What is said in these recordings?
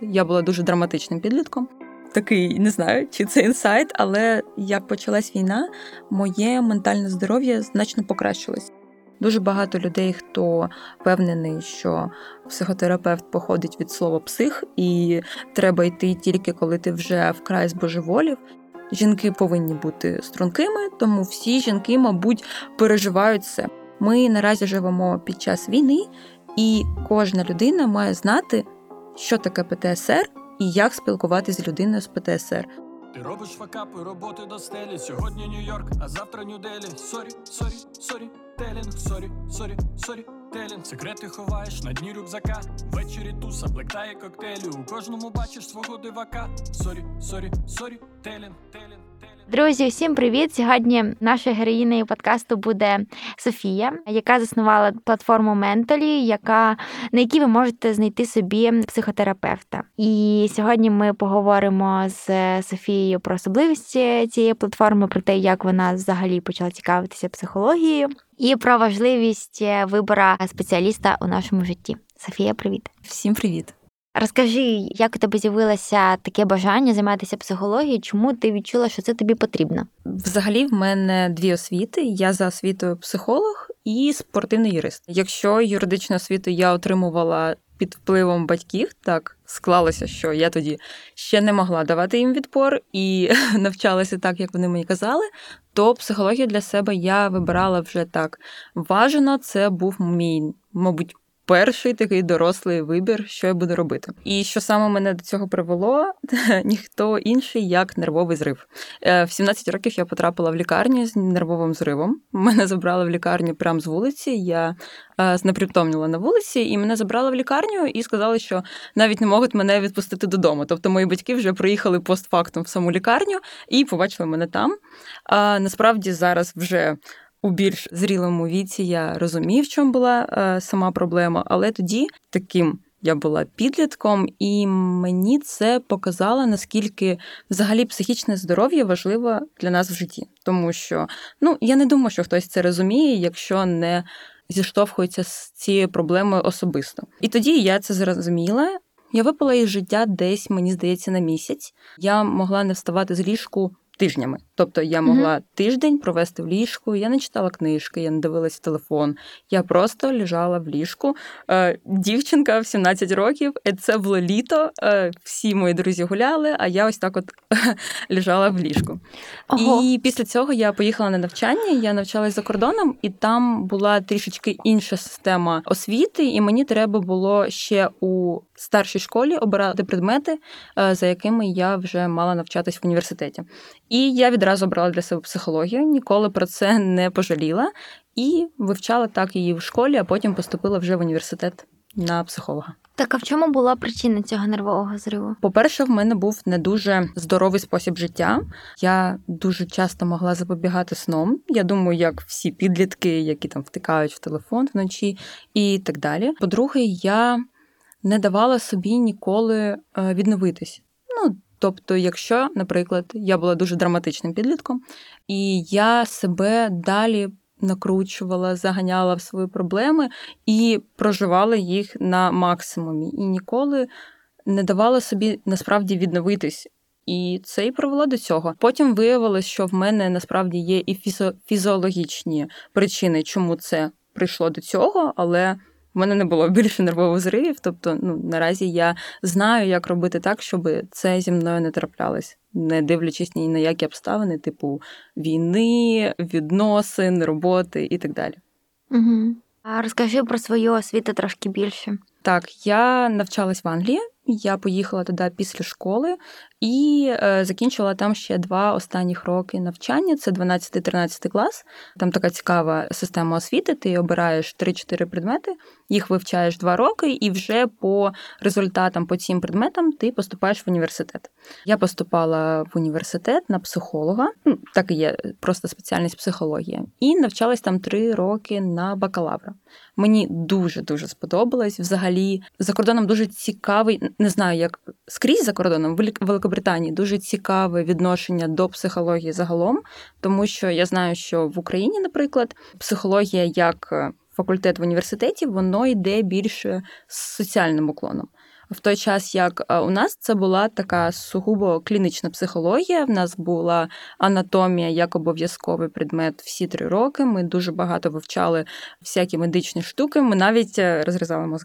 Я була дуже драматичним підлітком. Такий не знаю, чи це інсайт, але як почалась війна, моє ментальне здоров'я значно покращилось. Дуже багато людей, хто впевнений, що психотерапевт походить від слова псих, і треба йти тільки коли ти вже вкрай збожеволів. Жінки повинні бути стрункими, тому всі жінки, мабуть, переживають це. Ми наразі живемо під час війни, і кожна людина має знати, що таке ПТСР і як спілкуватися з людиною з ПТСР. Ти робиш факапи, роботи до стелі. Сьогодні Нью-Йорк, а завтра Нью-Делі. Story, story, storytelling, story, story, storytelling. Секрети ховаєш на дні рюкзака. Ввечері туса, блекаут, коктейлі. У кожному бачиш свого дивака. Story, story, storytelling, telling. Друзі, всім привіт! Сьогодні нашою героїнею подкасту буде Софія, яка заснувала платформу Ментолі, яка на якій ви можете знайти собі психотерапевта. І сьогодні ми поговоримо з Софією про особливості цієї платформи, про те, як вона взагалі почала цікавитися психологією, і про важливість вибора спеціаліста у нашому житті. Софія, привіт! Всім привіт! Розкажи, як у тебе з'явилося таке бажання займатися психологією? Чому ти відчула, що це тобі потрібно? Взагалі, в мене дві освіти. Я за освітою психолог і спортивний юрист. Якщо юридичну освіту я отримувала під впливом батьків, так склалося, що я тоді ще не могла давати їм відпор і навчалася так, як вони мені казали. То психологію для себе я вибирала вже так важено. Це був мій, мабуть, перший такий дорослий вибір, що я буду робити. І що саме мене до цього привело, ніхто інший, як нервовий зрив. Е, в 17 років я потрапила в лікарню з нервовим зривом. Мене забрали в лікарню прямо з вулиці. Я е, знепритомніла на вулиці, і мене забрали в лікарню і сказали, що навіть не можуть мене відпустити додому. Тобто мої батьки вже приїхали постфактум в саму лікарню і побачили мене там. А насправді зараз вже у більш зрілому віці я розумів, в чому була е, сама проблема, але тоді таким. Я була підлітком, і мені це показало, наскільки взагалі психічне здоров'я важливо для нас в житті. Тому що ну я не думаю, що хтось це розуміє, якщо не зіштовхується з цією проблемою особисто. І тоді я це зрозуміла. Я випала із життя десь, мені здається, на місяць. Я могла не вставати з ліжку тижнями. Тобто я могла mm-hmm. тиждень провести в ліжку, я не читала книжки, я не дивилась телефон. Я просто лежала в ліжку. Е, Дівчинка в 17 років, і це було літо. Е, всі мої друзі гуляли, а я ось так от лежала в ліжку. Ого. І після цього я поїхала на навчання, я навчалась за кордоном, і там була трішечки інша система освіти, і мені треба було ще у старшій школі обирати предмети, е, за якими я вже мала навчатись в університеті. І я відразу обрала для себе психологію, ніколи про це не пожаліла і вивчала так її в школі, а потім поступила вже в університет на психолога. Так, а в чому була причина цього нервового зриву? По-перше, в мене був не дуже здоровий спосіб життя. Я дуже часто могла запобігати сном. Я думаю, як всі підлітки, які там втикають в телефон вночі і так далі. По-друге, я не давала собі ніколи е, відновитись. Ну, Тобто, якщо, наприклад, я була дуже драматичним підлітком, і я себе далі накручувала, заганяла в свої проблеми і проживала їх на максимумі, і ніколи не давала собі насправді відновитись. І це і привело до цього. Потім виявилось, що в мене насправді є і фізіологічні причини, чому це прийшло до цього, але в мене не було більше нервових зривів. Тобто, ну наразі я знаю, як робити так, щоб це зі мною не траплялось, не дивлячись ні на які обставини, типу війни, відносин, роботи і так далі. Угу. А розкажи про свою освіту трошки більше. Так, я навчалась в Англії. Я поїхала туди після школи і е, закінчила там ще два останніх роки навчання. Це 12-13 клас. Там така цікава система освіти. Ти обираєш 3-4 предмети, їх вивчаєш два роки, і вже по результатам по цим предметам ти поступаєш в університет. Я поступала в університет на психолога, ну, так і є просто спеціальність психологія, і навчалась там три роки на бакалавра. Мені дуже дуже сподобалось. Взагалі, за кордоном дуже цікавий, не знаю, як скрізь за кордоном, в Великобританії дуже цікаве відношення до психології загалом, тому що я знаю, що в Україні, наприклад, психологія як е, факультет в університеті, воно йде більше з соціальним уклоном. В той час, як е, у нас це була така сугубо клінічна психологія. В нас була анатомія як обов'язковий предмет всі три роки. Ми дуже багато вивчали всякі медичні штуки. Ми навіть е, розрізали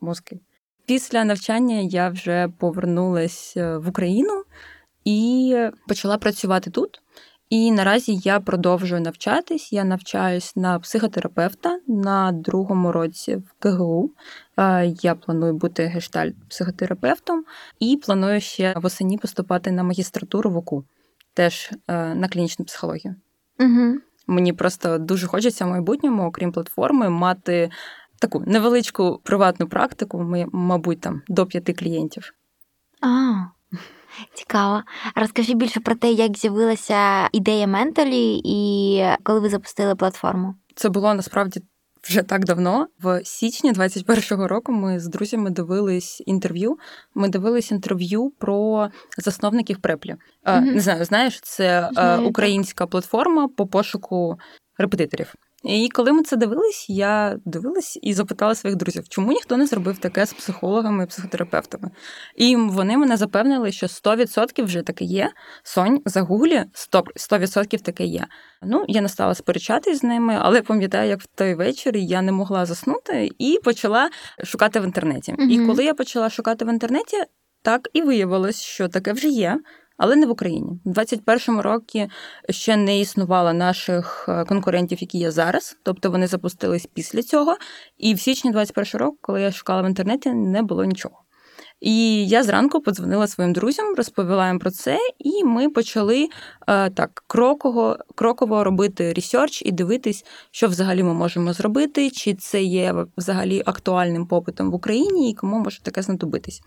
мозки. Після навчання я вже повернулась е, в Україну і почала працювати тут. І наразі я продовжую навчатись. Я навчаюсь на психотерапевта на другому році в КГУ. Я планую бути гештальт-психотерапевтом і планую ще восені поступати на магістратуру в ОКУ, теж е, на клінічну психологію. Угу. Мені просто дуже хочеться в майбутньому, окрім платформи, мати таку невеличку приватну практику, Ми, мабуть, там до п'яти клієнтів. А, Цікаво. Розкажи більше про те, як з'явилася ідея менталі і коли ви запустили платформу. Це було насправді вже так давно. В січні 21-го року ми з друзями дивились інтерв'ю. Ми дивились інтерв'ю про засновників преплі. Mm-hmm. Не знаю, знаєш, це Знаю, українська так. платформа по пошуку репетиторів. І коли ми це дивились, я дивилась і запитала своїх друзів, чому ніхто не зробив таке з психологами і психотерапевтами. І вони мене запевнили, що 100% вже таке є. Сонь, загуглі 100% таке є. Ну, я не стала сперечатись з ними, але пам'ятаю, як в той вечір я не могла заснути і почала шукати в інтернеті. mm І коли я почала шукати в інтернеті, так і виявилось, що таке вже є але не в Україні. У 21-му році ще не існувало наших е, конкурентів, які є зараз. Тобто вони запустились після цього. І в січні 21 року, коли я шукала в інтернеті, не було нічого. І я зранку подзвонила своїм друзям, розповіла їм про це, і ми почали е, так кроково кроково робити ресерч і дивитись, що взагалі ми можемо зробити, чи це є взагалі актуальним попитом в Україні і кому може таке знадобитись.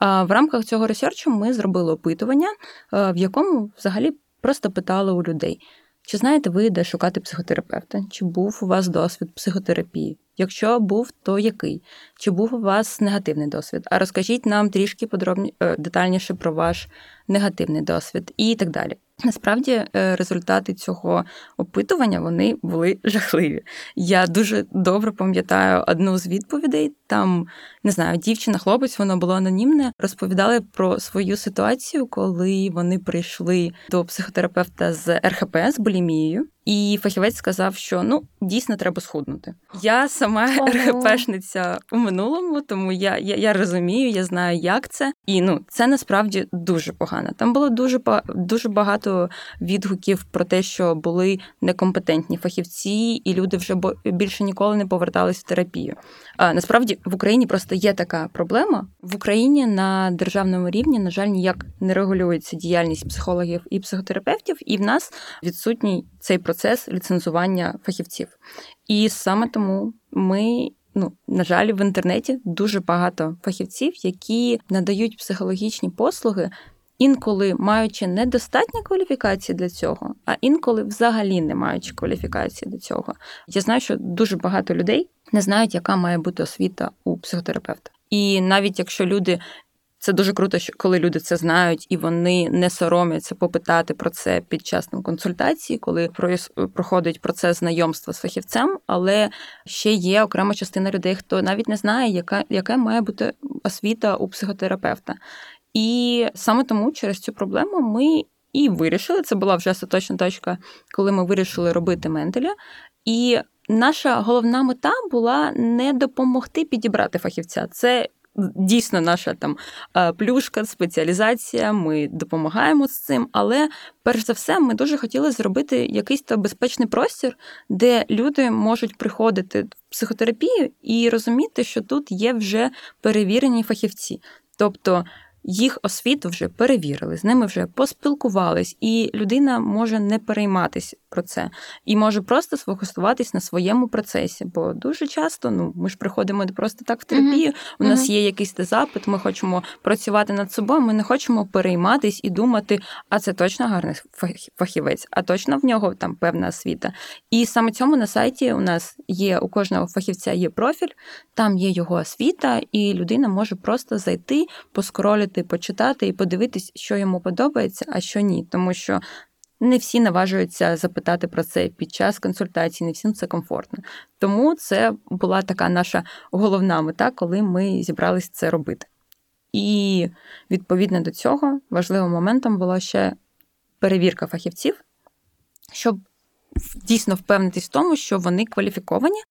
В рамках цього ресерчу ми зробили опитування, в якому взагалі просто питали у людей. Чи знаєте ви, де шукати психотерапевта? Чи був у вас досвід психотерапії? Якщо був, то який? Чи був у вас негативний досвід? А розкажіть нам трішки подробні е, детальніше про ваш негативний досвід і так далі. Насправді, е, результати цього опитування вони були жахливі. Я дуже добре пам'ятаю одну з відповідей. Там не знаю, дівчина, хлопець, воно було анонімне. Розповідали про свою ситуацію, коли вони прийшли до психотерапевта з РХП з булімією. І фахівець сказав, що ну дійсно треба схуднути. Я сама РХПшниця у минулому, тому я я, я розумію, я знаю, як це, і ну це насправді дуже погано. Там було дуже дуже багато відгуків про те, що були некомпетентні фахівці, і люди вже більше ніколи не повертались в терапію. А насправді в Україні просто є така проблема. В Україні на державному рівні, на жаль, ніяк не регулюється діяльність психологів і психотерапевтів, і в нас відсутній цей процес ліцензування фахівців. І саме тому ми. Ну, на жаль, в інтернеті дуже багато фахівців, які надають психологічні послуги, інколи маючи недостатні кваліфікації для цього, а інколи взагалі не маючи кваліфікації до цього. Я знаю, що дуже багато людей не знають, яка має бути освіта у психотерапевта. І навіть якщо люди це дуже круто, що коли люди це знають і вони не соромляться попитати про це під час там, консультації, коли проходить процес знайомства з фахівцем, але ще є окрема частина людей, хто навіть не знає, яка яка має бути освіта у психотерапевта. І саме тому через цю проблему ми і вирішили. Це була вже остаточна точка, коли ми вирішили робити ментеля. І наша головна мета була не допомогти підібрати фахівця. Це дійсно наша там е, плюшка, спеціалізація. Ми допомагаємо з цим. Але перш за все, ми дуже хотіли зробити якийсь то безпечний простір, де люди можуть приходити в психотерапію і розуміти, що тут є вже перевірені фахівці. Тобто їх освіту вже перевірили, з ними вже поспілкувались, і людина може не перейматися про це і може просто сфокусуватись на своєму процесі. Бо дуже часто ну ми ж приходимо просто так в терапію. Mm-hmm. У нас є якийсь запит, ми хочемо працювати над собою. Ми не хочемо перейматись і думати, а це точно гарний фахівець, а точно в нього там певна освіта. І саме цьому на сайті у нас є у кожного фахівця є профіль, там є його освіта, і людина може просто зайти, поскролити, почитати і подивитись, що йому подобається, а що ні, тому що не всі наважуються запитати про це під час консультації, не всім це комфортно. Тому це була така наша головна мета, коли ми зібрались це робити. І відповідно до цього важливим моментом була ще перевірка фахівців, щоб дійсно впевнитись в тому, що вони кваліфіковані.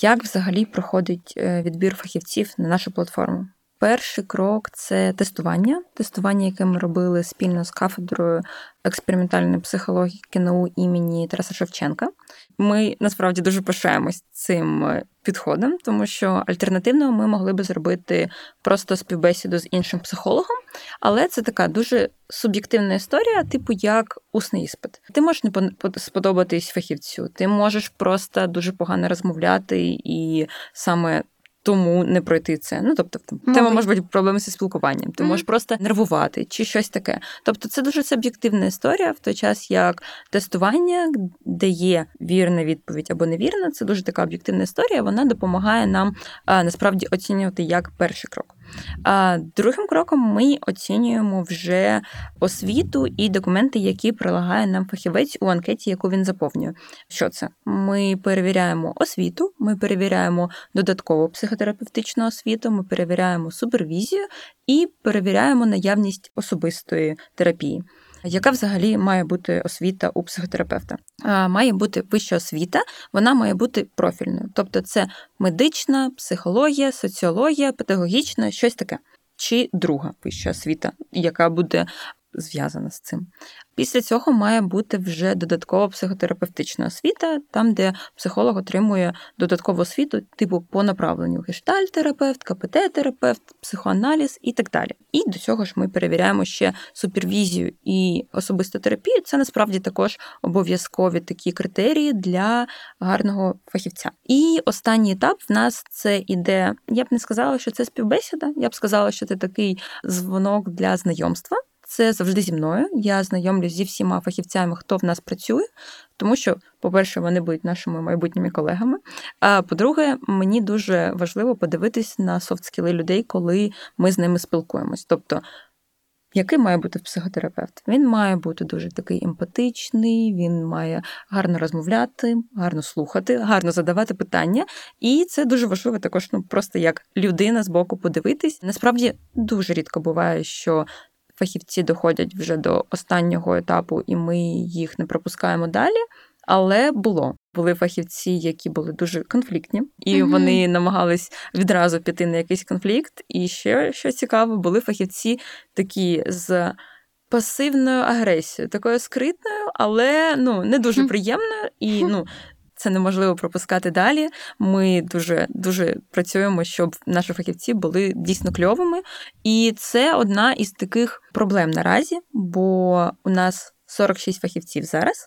Як взагалі проходить е, відбір фахівців на нашу платформу? Перший крок це тестування. Тестування, яке ми робили спільно з кафедрою експериментальної психології КНУ імені Тараса Шевченка. Ми насправді дуже пишаємось цим е, підходом, тому що альтернативно ми могли би зробити просто співбесіду з іншим психологом, але це така дуже суб'єктивна історія, типу як усний іспит. Ти можеш не сподобатись фахівцю, ти можеш просто дуже погано розмовляти і саме тому не пройти це. Ну тобто, там тема може бути проблеми зі спілкуванням. Ти mm-hmm. можеш просто нервувати чи щось таке. Тобто, це дуже суб'єктивна історія, в той час як тестування, де є вірна відповідь або невірна, це дуже така об'єктивна історія. Вона допомагає нам а, насправді оцінювати як перший крок. А другим кроком ми оцінюємо вже освіту і документи, які прилагає нам фахівець у анкеті, яку він заповнює. Що це? Ми перевіряємо освіту, ми перевіряємо додаткову психотерапевтичну освіту, ми перевіряємо супервізію і перевіряємо наявність особистої терапії. Яка взагалі має бути освіта у психотерапевта? Має бути вища освіта, вона має бути профільною. Тобто це медична, психологія, соціологія, педагогічна, щось таке. Чи друга вища освіта, яка буде зв'язана з цим. Після цього має бути вже додаткова психотерапевтична освіта, там, де психолог отримує додаткову освіту, типу по направленню гештальтерапевт, КПТ-терапевт, психоаналіз і так далі. І до цього ж ми перевіряємо ще супервізію і особисту терапію. Це насправді також обов'язкові такі критерії для гарного фахівця. І останній етап в нас це іде. Я б не сказала, що це співбесіда. Я б сказала, що це такий дзвонок для знайомства це завжди зі мною. Я знайомлюсь зі всіма фахівцями, хто в нас працює, тому що, по-перше, вони будуть нашими майбутніми колегами. А по-друге, мені дуже важливо подивитись на софт-скіли людей, коли ми з ними спілкуємось. Тобто, який має бути психотерапевт? Він має бути дуже такий емпатичний, він має гарно розмовляти, гарно слухати, гарно задавати питання. І це дуже важливо також, ну просто як людина з боку подивитись. Насправді дуже рідко буває, що фахівці доходять вже до останнього етапу, і ми їх не пропускаємо далі. Але було були фахівці, які були дуже конфліктні, і mm вони намагались відразу піти на якийсь конфлікт. І ще що цікаво, були фахівці такі з пасивною агресією, такою скритною, але ну не дуже приємною. І ну це неможливо пропускати далі. Ми дуже дуже працюємо, щоб наші фахівці були дійсно кльовими. І це одна із таких проблем наразі, бо у нас 46 фахівців зараз.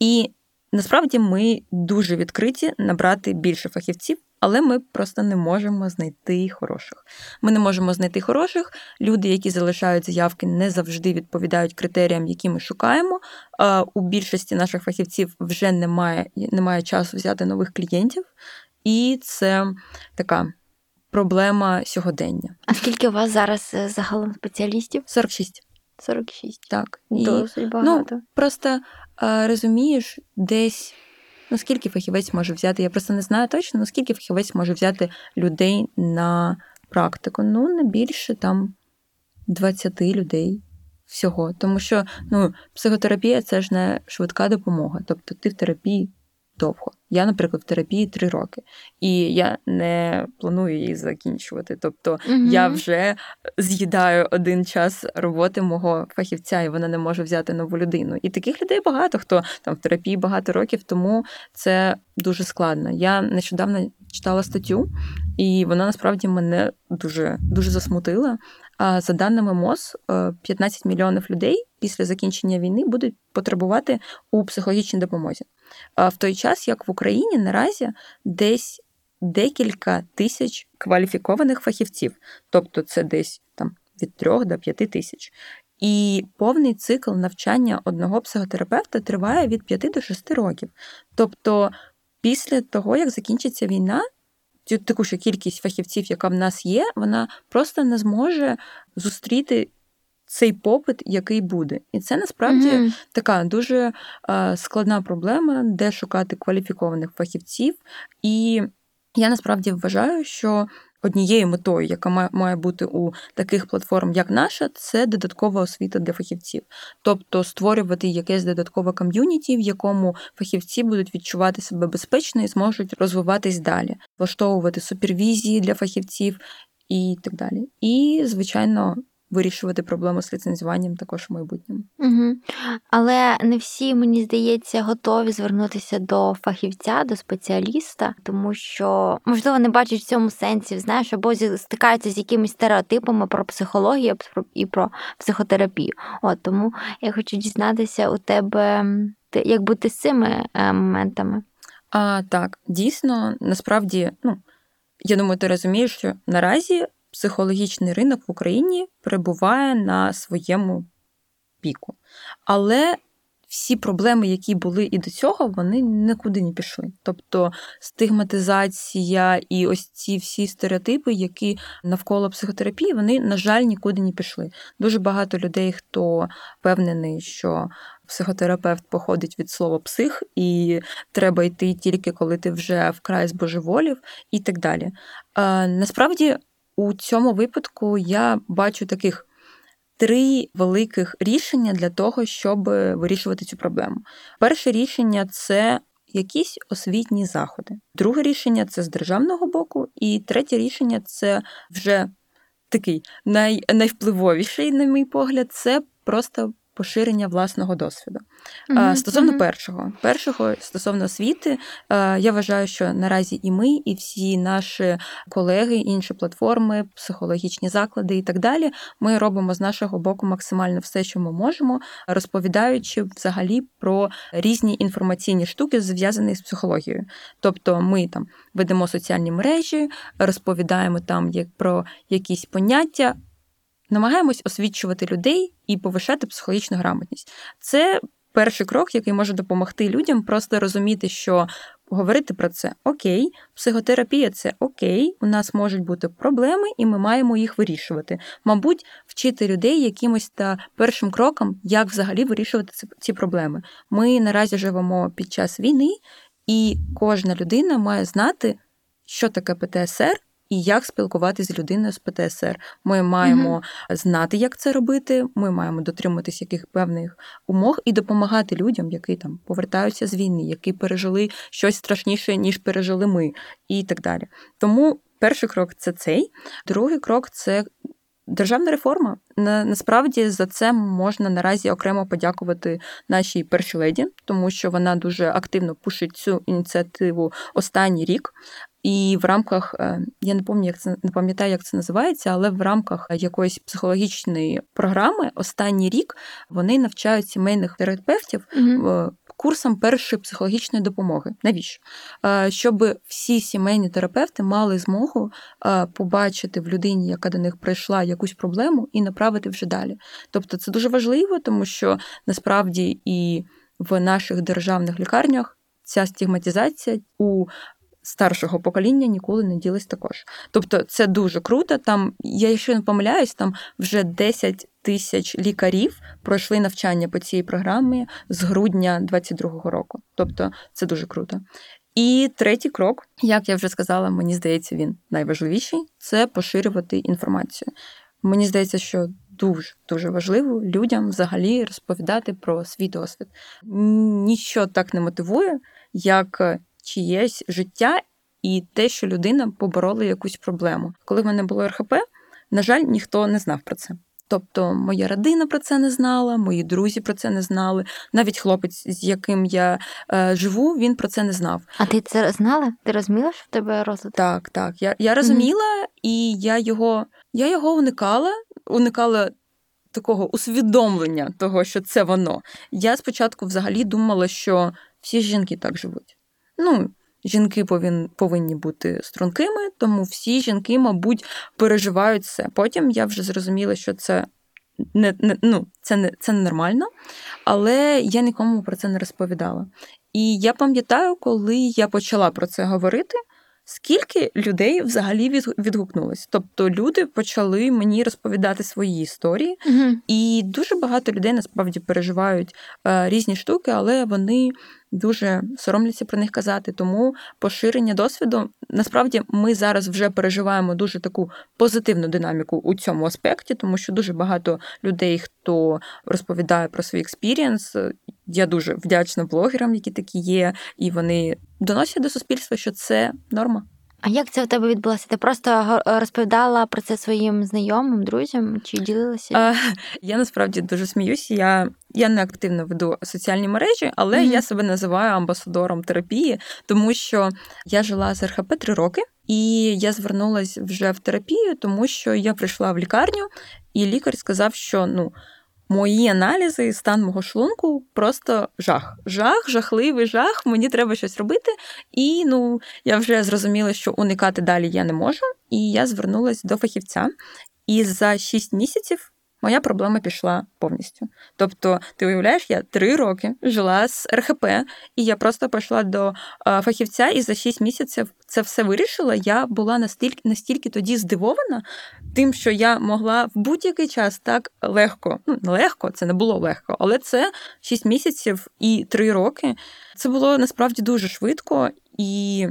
І насправді ми дуже відкриті набрати більше фахівців але ми просто не можемо знайти хороших. Ми не можемо знайти хороших. Люди, які залишають заявки, не завжди відповідають критеріям, які ми шукаємо. У більшості наших фахівців вже немає, немає часу взяти нових клієнтів, і це така. Проблема сьогодення. А скільки у вас зараз е, загалом спеціалістів? 46. 46. Так. Досить багато. Ну, Просто розумієш, десь Ну, скільки фахівець може взяти? Я просто не знаю точно, ну скільки фахівець може взяти людей на практику. Ну, не більше там 20 людей всього. Тому що ну, психотерапія це ж не швидка допомога. Тобто ти в терапії довго. Я, наприклад, в терапії три роки, і я не планую її закінчувати. Тобто угу. я вже з'їдаю один час роботи мого фахівця, і вона не може взяти нову людину. І таких людей багато хто там в терапії багато років, тому це дуже складно. Я нещодавно читала статтю, і вона насправді мене дуже дуже засмутила. А за даними МОЗ, 15 е, мільйонів людей після закінчення війни будуть потребувати у психологічній допомозі. В той час, як в Україні наразі десь декілька тисяч кваліфікованих фахівців, тобто це десь там від 3 до 5 тисяч. І повний цикл навчання одного психотерапевта триває від 5 до 6 років. Тобто, після того, як закінчиться війна, таку ж кількість фахівців, яка в нас є, вона просто не зможе зустріти. Цей попит, який буде, і це насправді mm-hmm. така дуже е, складна проблема, де шукати кваліфікованих фахівців. І я насправді вважаю, що однією метою, яка має бути у таких платформ, як наша, це додаткова освіта для фахівців, тобто створювати якесь додаткове ком'юніті, в якому фахівці будуть відчувати себе безпечно і зможуть розвиватись далі, влаштовувати супервізії для фахівців і так далі. І, звичайно, вирішувати проблему з ліцензуванням також в майбутньому. Угу. Але не всі, мені здається, готові звернутися до фахівця, до спеціаліста, тому що, можливо, не бачать в цьому сенсі, знаєш, або стикаються з якимись стереотипами про психологію і про психотерапію. От тому я хочу дізнатися у тебе, як бути з цими е, моментами. А так, дійсно, насправді, ну я думаю, ти розумієш, що наразі психологічний ринок в Україні перебуває на своєму піку. Але всі проблеми, які були і до цього, вони нікуди не пішли. Тобто стигматизація і ось ці всі стереотипи, які навколо психотерапії, вони, на жаль, нікуди не пішли. Дуже багато людей, хто впевнений, що психотерапевт походить від слова псих, і треба йти тільки коли ти вже вкрай збожеволів, і так далі. Насправді. У цьому випадку я бачу таких три великих рішення для того, щоб вирішувати цю проблему. Перше рішення це якісь освітні заходи. Друге рішення це з державного боку, і третє рішення це вже такий най, найвпливовіший, на мій погляд, це просто поширення власного досвіду. Mm-hmm. Стосовно mm-hmm. першого, першого стосовно освіти, я вважаю, що наразі і ми, і всі наші колеги, інші платформи, психологічні заклади і так далі, ми робимо з нашого боку максимально все, що ми можемо, розповідаючи взагалі про різні інформаційні штуки, зв'язані з психологією. Тобто, ми там ведемо соціальні мережі, розповідаємо там як про якісь поняття намагаємось освічувати людей і повишати психологічну грамотність. Це перший крок, який може допомогти людям просто розуміти, що говорити про це окей, психотерапія це окей, у нас можуть бути проблеми, і ми маємо їх вирішувати. Мабуть, вчити людей якимось та першим кроком, як взагалі вирішувати ці проблеми. Ми наразі живемо під час війни, і кожна людина має знати, що таке ПТСР і як спілкуватися з людиною з ПТСР. Ми маємо mm-hmm. знати, як це робити. Ми маємо дотримуватись яких певних умов і допомагати людям, які там повертаються з війни, які пережили щось страшніше, ніж пережили ми, і так далі. Тому перший крок це цей, другий крок це. Державна реформа на насправді за це можна наразі окремо подякувати нашій першій леді, тому що вона дуже активно пушить цю ініціативу останній рік. І в рамках е, я не пам'ятаю, як це не пам'ятаю, як це називається, але в рамках якоїсь психологічної програми останній рік вони навчають сімейних терапевтів mm курсам першої психологічної допомоги. Навіщо? Е, щоб всі сімейні терапевти мали змогу побачити в людині, яка до них прийшла якусь проблему, і направити вже далі. Тобто це дуже важливо, тому що насправді і в наших державних лікарнях. Ця стигматизація у старшого покоління ніколи не ділись також. Тобто це дуже круто. Там, я якщо не помиляюсь, там вже 10 тисяч лікарів пройшли навчання по цій програмі з грудня 22-го року. Тобто це дуже круто. І третій крок, як я вже сказала, мені здається, він найважливіший це поширювати інформацію. Мені здається, що дуже дуже важливо людям взагалі розповідати про свій досвід. Ніщо так не мотивує, як чиєсь життя і те, що людина поборола якусь проблему. Коли в мене було РХП, на жаль, ніхто не знав про це. Тобто моя родина про це не знала, мої друзі про це не знали. Навіть хлопець, з яким я е, живу, він про це не знав. А ти це знала? Ти розуміла, що в тебе розлад? Так, так. Я я розуміла, mm-hmm. і я його я його уникала, уникала такого усвідомлення того, що це воно. Я спочатку взагалі думала, що всі жінки так живуть. Ну, жінки повин, повинні бути стрункими, тому всі жінки, мабуть, переживають це. Потім я вже зрозуміла, що це не, не ну, це не це ненормально, але я нікому про це не розповідала. І я пам'ятаю, коли я почала про це говорити. Скільки людей взагалі відгукнулось? Тобто люди почали мені розповідати свої історії, угу. і дуже багато людей насправді переживають е, різні штуки, але вони дуже соромляться про них казати. Тому поширення досвіду насправді ми зараз вже переживаємо дуже таку позитивну динаміку у цьому аспекті, тому що дуже багато людей, хто розповідає про свій experience. Я дуже вдячна блогерам, які такі є, і вони доносять до суспільства, що це норма. А як це в тебе відбулося? Ти просто розповідала про це своїм знайомим, друзям чи ділилася? А, Я насправді дуже сміюся. Я я не активно веду соціальні мережі, але mm-hmm. я себе називаю амбасадором терапії, тому що я жила з РХП три роки, і я звернулася вже в терапію, тому що я прийшла в лікарню, і лікар сказав, що ну. Мої аналізи стан мого шлунку просто жах. Жах, жахливий жах. Мені треба щось робити. І ну я вже зрозуміла, що уникати далі я не можу. І я звернулася до фахівця. І за 6 місяців моя проблема пішла повністю. Тобто, ти уявляєш, я три роки жила з РХП, і я просто прийшла до фахівця, і за 6 місяців це все вирішила. Я була настільки настільки тоді здивована, тим, що я могла в будь-який час так легко, ну легко, це не було легко, але це 6 місяців і 3 роки. Це було насправді дуже швидко і.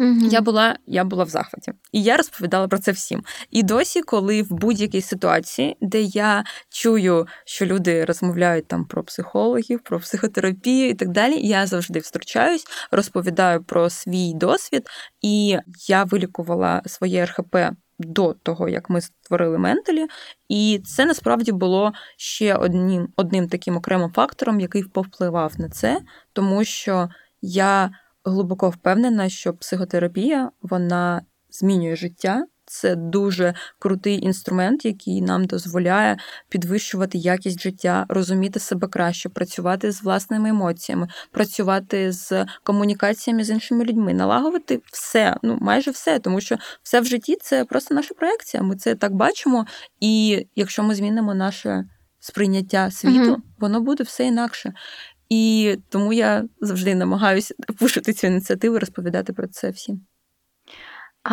Угу. Я була я була в захваті, і я розповідала про це всім. І досі, коли в будь-якій ситуації, де я чую, що люди розмовляють там про психологів, про психотерапію і так далі, я завжди втручаюсь, розповідаю про свій досвід, і я вилікувала своє РХП. До того, як ми створили менталі, і це насправді було ще одним одним таким окремим фактором, який повпливав на це, тому що я глибоко впевнена, що психотерапія вона змінює життя. Це дуже крутий інструмент, який нам дозволяє підвищувати якість життя, розуміти себе краще, працювати з власними емоціями, працювати з комунікаціями з іншими людьми, налагодити все, ну майже все, тому що все в житті це просто наша проекція. Ми це так бачимо. І якщо ми змінимо наше сприйняття світу, угу. воно буде все інакше. І тому я завжди намагаюся пушити цю ініціативу, розповідати про це всім.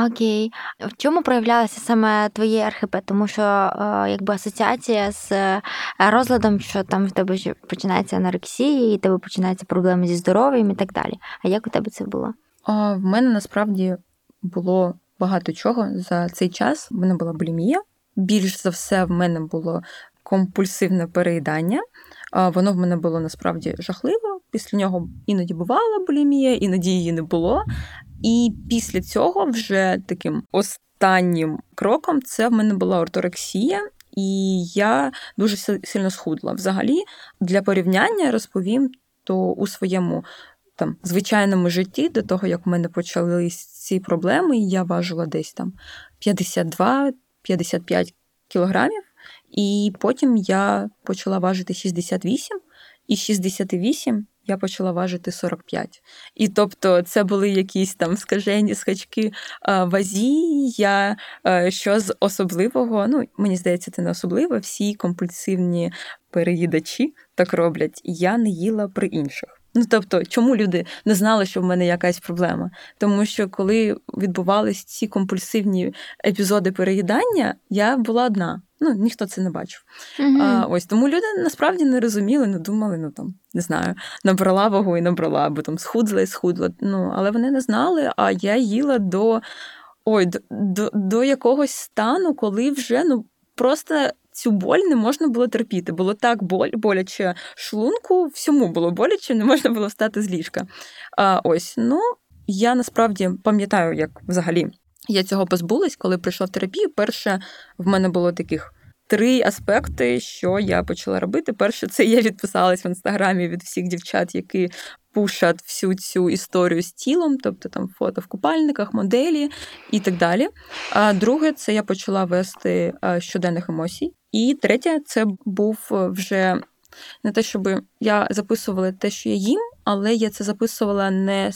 Окей. В чому проявлялося саме твоє РХП? Тому що е, якби асоціація з е, розладом, що там в тебе починається анорексія, і в тебе починаються проблеми зі здоров'ям і так далі. А як у тебе це було? А, В мене насправді було багато чого за цей час. В мене була булімія. Більш за все, в мене було компульсивне переїдання. Воно в мене було насправді жахливо. Після нього іноді бувала булімія, іноді її не було. І після цього вже таким останнім кроком це в мене була орторексія, і я дуже сильно схудла. Взагалі, для порівняння розповім, то у своєму там звичайному житті, до того як в мене почались ці проблеми, я важила десь там 52-55 кілограмів. І потім я почала важити 68, і 68 я почала важити 45. І тобто це були якісь там скажені скачки вазі. Я що з особливого, ну мені здається, це не особливо. Всі компульсивні переїдачі так роблять. Я не їла при інших. Ну тобто, чому люди не знали, що в мене якась проблема? Тому що коли відбувались ці компульсивні епізоди переїдання, я була одна. Ну, ніхто це не бачив. Mm-hmm. А, Ось тому люди насправді не розуміли, не думали, ну там не знаю, набрала вагу і набрала, або там схудла і схудла. Ну, але вони не знали, а я їла до ой, до, до, до якогось стану, коли вже ну просто. Цю боль не можна було терпіти. Було так боль, боляче шлунку, всьому було боляче, не можна було встати з ліжка. А ось, ну я насправді пам'ятаю, як взагалі я цього позбулась, коли прийшла в терапію. Перше в мене було таких три аспекти, що я почала робити. Перше, це я відписалась в інстаграмі від всіх дівчат, які пушать всю цю історію з тілом, тобто там фото в купальниках, моделі і так далі. А друге, це я почала вести щоденних емоцій. І третє, це був вже не те, щоб я записувала те, що я їм, але я це записувала не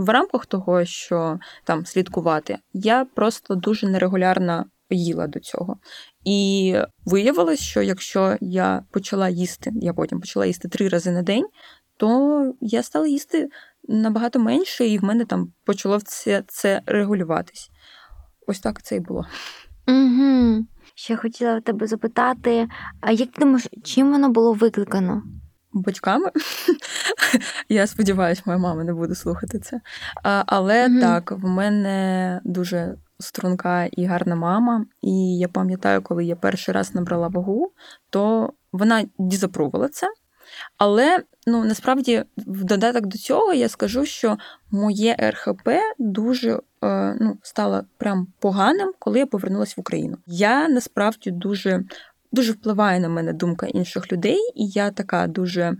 в рамках того, що там слідкувати, я просто дуже нерегулярно їла до цього. І виявилось, що якщо я почала їсти, я потім почала їсти три рази на день, то я стала їсти набагато менше, і в мене там почало це це регулюватись. Ось так це і було. Угу. Ще хотіла тебе запитати, а як ти думаєш, чим воно було викликано? Батьками. Я сподіваюся, моя мама не буде слухати це. Але mm так, в мене дуже струнка і гарна мама. І я пам'ятаю, коли я перший раз набрала вагу, то вона дізапрувала це. Але ну насправді, в додаток до цього я скажу, що моє РХП дуже е, ну, стало прям поганим, коли я повернулася в Україну. Я насправді дуже дуже впливає на мене думка інших людей, і я така дуже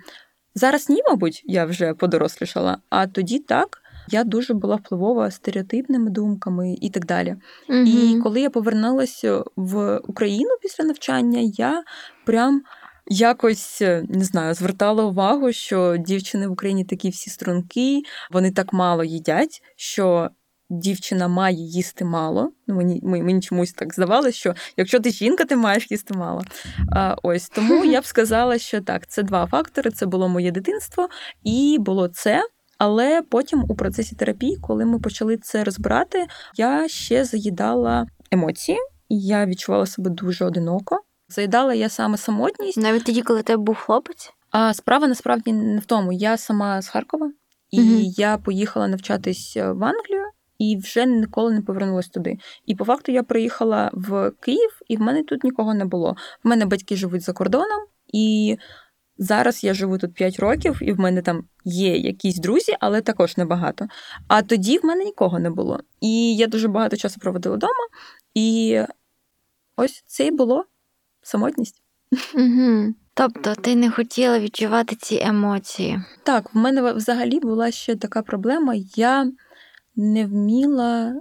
зараз ні, мабуть, я вже подорослішала, а тоді так. Я дуже була впливова стереотипними думками і так далі. Угу. І коли я повернулася в Україну після навчання, я прям якось не знаю, звертала увагу, що дівчини в Україні такі всі струнки, вони так мало їдять, що дівчина має їсти мало. Ну, Мені мені чомусь так здавалося, що якщо ти жінка, ти маєш їсти мало. А, Ось тому я б сказала, що так, це два фактори: це було моє дитинство, і було це. Але потім у процесі терапії, коли ми почали це розбирати, я ще заїдала емоції, і я відчувала себе дуже одиноко. Заїдала я саме самотність. Навіть тоді, коли тебе був хлопець? А справа насправді не в тому. Я сама з Харкова, і угу. я поїхала навчатись в Англію і вже ніколи не повернулася туди. І по факту я приїхала в Київ, і в мене тут нікого не було. В мене батьки живуть за кордоном, і зараз я живу тут 5 років, і в мене там є якісь друзі, але також небагато. А тоді в мене нікого не було. І я дуже багато часу проводила вдома, і ось це і було самотність. Угу. Тобто ти не хотіла відчувати ці емоції? Так, в мене взагалі була ще така проблема. Я не вміла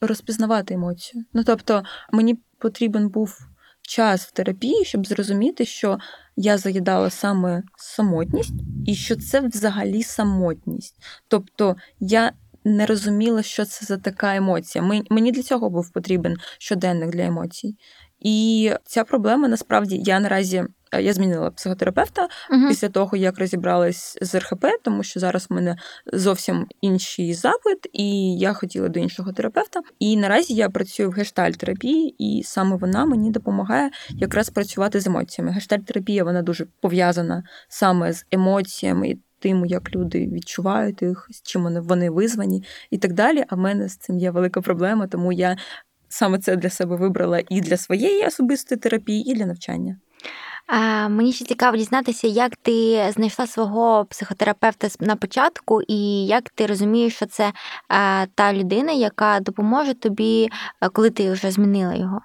розпізнавати емоцію. Ну тобто, мені потрібен був час в терапії, щоб зрозуміти, що я заїдала саме самотність, і що це взагалі самотність. Тобто я не розуміла, що це за така емоція. Мені для цього був потрібен щоденник для емоцій. І ця проблема насправді я наразі я змінила психотерапевта uh після того, як розібралась з РХП, тому що зараз в мене зовсім інший запит, і я хотіла до іншого терапевта. І наразі я працюю в гештальтерапії, і саме вона мені допомагає якраз працювати з емоціями. Гештальтерапія вона дуже пов'язана саме з емоціями. Тим, як люди відчувають їх, з чим вони вони визвані і так далі. А в мене з цим є велика проблема, тому я саме це для себе вибрала і для своєї особистої терапії, і для навчання. Мені ще цікаво дізнатися, як ти знайшла свого психотерапевта на початку, і як ти розумієш, що це та людина, яка допоможе тобі, коли ти вже змінила його.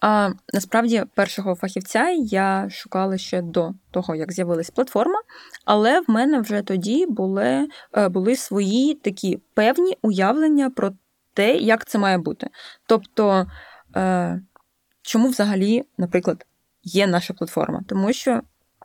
А, Насправді, першого фахівця я шукала ще до того, як з'явилась платформа, але в мене вже тоді були е, були свої такі певні уявлення про те, як це має бути. Тобто, е, чому взагалі, наприклад, є наша платформа, тому що,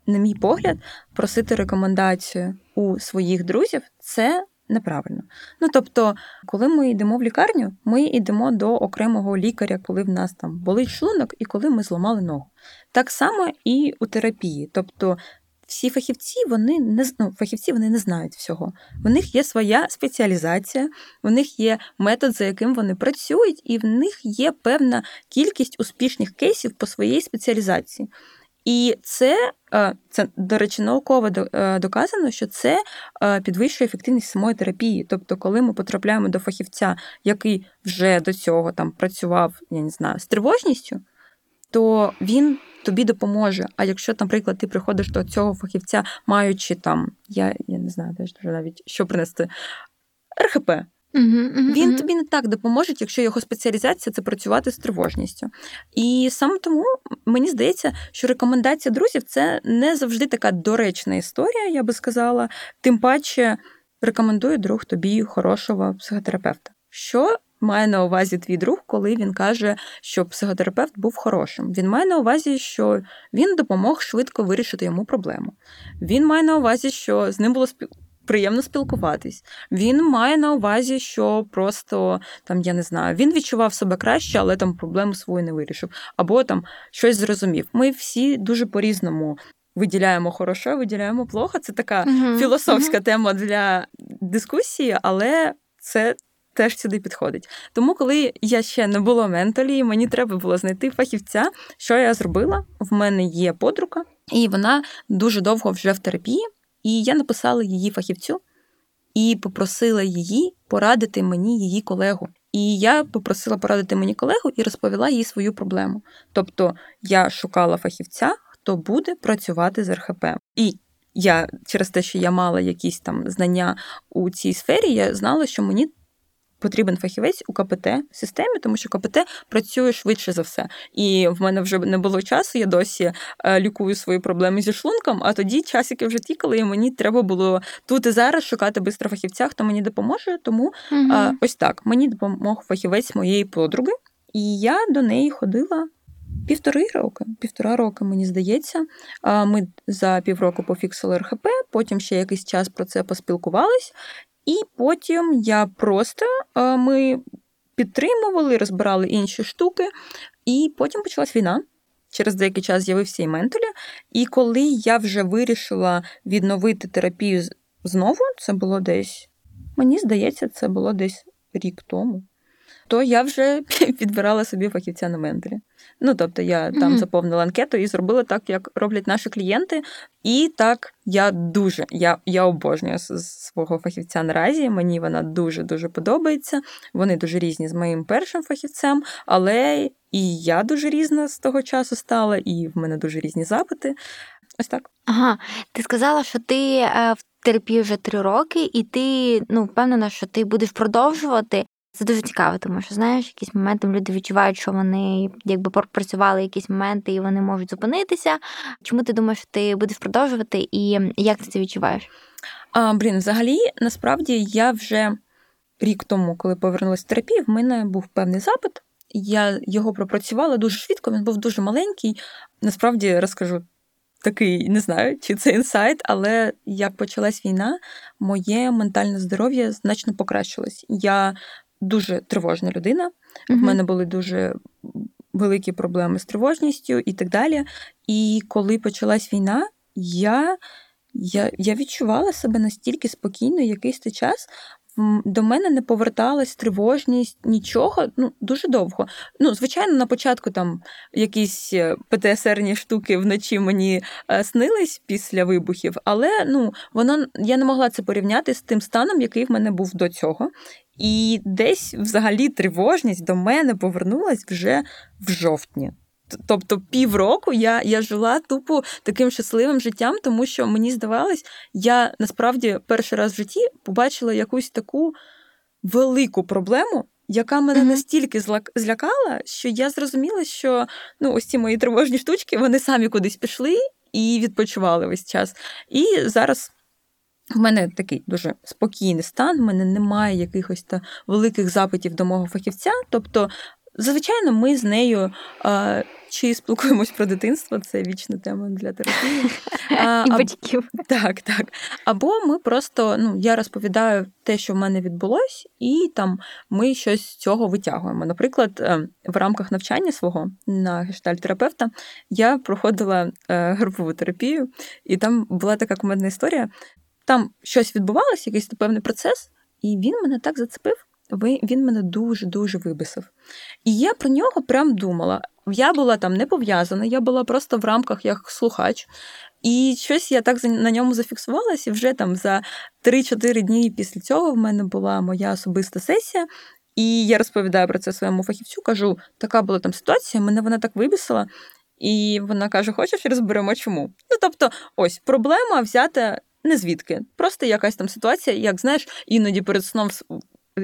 на мій погляд, просити рекомендацію у своїх друзів це неправильно. Ну тобто, коли ми йдемо в лікарню, ми йдемо до окремого лікаря, коли в нас там болить шлунок і коли ми зламали ногу. Так само і у терапії. Тобто всі фахівці вони не ну, фахівці вони не знають всього. У них є своя спеціалізація, у них є метод, за яким вони працюють, і в них є певна кількість успішних кейсів по своїй спеціалізації. І це, е, це, до речі, науково е, доказано, що це е, підвищує ефективність самої терапії. Тобто, коли ми потрапляємо до фахівця, який вже до цього там працював, я не знаю, з тривожністю, то він тобі допоможе. А якщо, наприклад, ти приходиш до цього фахівця, маючи там, я я не знаю, теж навіть що принести РХП. Uh-huh, uh-huh. Він тобі не так допоможе, якщо його спеціалізація це працювати з тривожністю. І саме тому мені здається, що рекомендація друзів це не завжди така доречна історія, я би сказала. Тим паче рекомендую друг тобі хорошого психотерапевта. Що має на увазі твій друг, коли він каже, що психотерапевт був хорошим. Він має на увазі, що він допомог швидко вирішити йому проблему. Він має на увазі, що з ним було спів... Приємно спілкуватись. Він має на увазі, що просто там, я не знаю, він відчував себе краще, але там проблему свою не вирішив, або там щось зрозумів. Ми всі дуже по-різному виділяємо хороше, виділяємо плохо. Це така uh-huh. філософська uh-huh. тема для дискусії, але це теж сюди підходить. Тому, коли я ще не було ментолі, мені треба було знайти фахівця, що я зробила. В мене є подруга, і вона дуже довго вже в терапії. І я написала її фахівцю і попросила її порадити мені її колегу. І я попросила порадити мені колегу і розповіла їй свою проблему. Тобто я шукала фахівця, хто буде працювати з РХП. І я через те, що я мала якісь там знання у цій сфері, я знала, що мені потрібен фахівець у КПТ системі, тому що КПТ працює швидше за все. І в мене вже не було часу. Я досі е, лікую свої проблеми зі шлунком. А тоді часики вже тікали, і мені треба було тут і зараз шукати бистро фахівця, хто мені допоможе. Тому угу. ось так мені допомог фахівець моєї подруги, і я до неї ходила. Півтори роки, півтора роки, мені здається. Ми за півроку пофіксили РХП, потім ще якийсь час про це поспілкувались, і потім я просто ми підтримували, розбирали інші штуки, і потім почалась війна. Через деякий час з'явився і ментолі. І коли я вже вирішила відновити терапію знову, це було десь, мені здається, це було десь рік тому то я вже підбирала собі фахівця на менторі. Ну тобто я там mm-hmm. заповнила анкету і зробила так, як роблять наші клієнти. І так я дуже я я обожнюю свого фахівця наразі. Мені вона дуже дуже подобається. Вони дуже різні з моїм першим фахівцем, але і я дуже різна з того часу стала, і в мене дуже різні запити. Ось так. Ага, ти сказала, що ти е, в терапії вже три роки, і ти ну впевнена, що ти будеш продовжувати. Це дуже цікаво, тому що знаєш, якісь моменти люди відчувають, що вони якби пропрацювали якісь моменти і вони можуть зупинитися. Чому ти думаєш, що ти будеш продовжувати і як ти це відчуваєш? А, Блін, взагалі, насправді я вже рік тому, коли повернулася в терапію, в мене був певний запит. Я його пропрацювала дуже швидко, він був дуже маленький. Насправді розкажу. Такий не знаю, чи це інсайт, але як почалась війна, моє ментальне здоров'я значно покращилось. Я дуже тривожна людина. Mm-hmm. В мене були дуже великі проблеми з тривожністю і так далі. І коли почалась війна, я я, я відчувала себе настільки спокійно якийсь той час, до мене не поверталась тривожність, нічого ну дуже довго. Ну, звичайно, на початку там якісь е, ПТСРні штуки вночі мені е, снились після вибухів, але ну воно я не могла це порівняти з тим станом, який в мене був до цього. І десь взагалі тривожність до мене повернулась вже в жовтні. Тобто півроку я я жила тупо таким щасливим життям, тому що мені здавалось, я насправді перший раз в житті побачила якусь таку велику проблему, яка мене mm-hmm. настільки злякала, що я зрозуміла, що ну, ось ці мої тривожні штучки вони самі кудись пішли і відпочивали весь час. І зараз. В мене такий дуже спокійний стан, в мене немає якихось та великих запитів до мого фахівця. Тобто, звичайно, ми з нею а, чи спілкуємось про дитинство, це вічна тема для терапії. А, І батьків. Так, так. Або ми просто, ну, я розповідаю те, що в мене відбулось, і там ми щось з цього витягуємо. Наприклад, е, в рамках навчання свого на гештальтерапевта я проходила е, групову терапію, і там була така кумедна історія там щось відбувалося, якийсь певний процес, і він мене так зацепив. Він мене дуже-дуже вибисив. І я про нього прям думала. Я була там не пов'язана, я була просто в рамках як слухач. І щось я так на ньому зафіксувалася, і вже там за 3-4 дні після цього в мене була моя особиста сесія. І я розповідаю про це своєму фахівцю, кажу, така була там ситуація, мене вона так вибісила. І вона каже: Хочеш, розберемо чому? Ну тобто, ось проблема взята не звідки. Просто якась там ситуація, як знаєш, іноді перед сном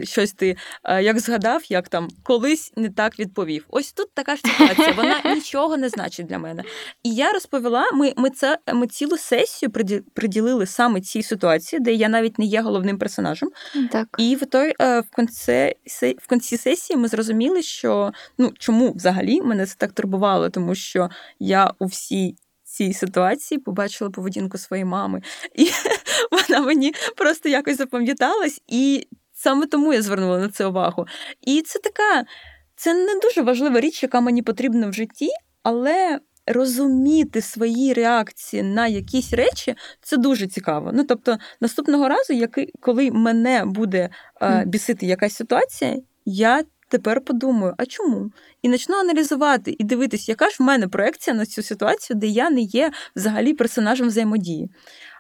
щось ти е, як згадав, як там колись не так відповів. Ось тут така ж ситуація, вона нічого не значить для мене. І я розповіла: ми ми, це ми цілу сесію приділили саме цій ситуації, де я навіть не є головним персонажем. Так. І в той е, в кінці в кінці сесії ми зрозуміли, що ну чому взагалі мене це так турбувало, тому що я у всій цій ситуації побачила поведінку своєї мами, і вона мені просто якось запам'яталась, і саме тому я звернула на це увагу. І це така, це не дуже важлива річ, яка мені потрібна в житті, але. Розуміти свої реакції на якісь речі це дуже цікаво. Ну тобто, наступного разу, який, коли мене буде е, бісити якась ситуація, я тепер подумаю, а чому? І почну аналізувати і дивитись, яка ж в мене проекція на цю ситуацію, де я не є взагалі персонажем взаємодії.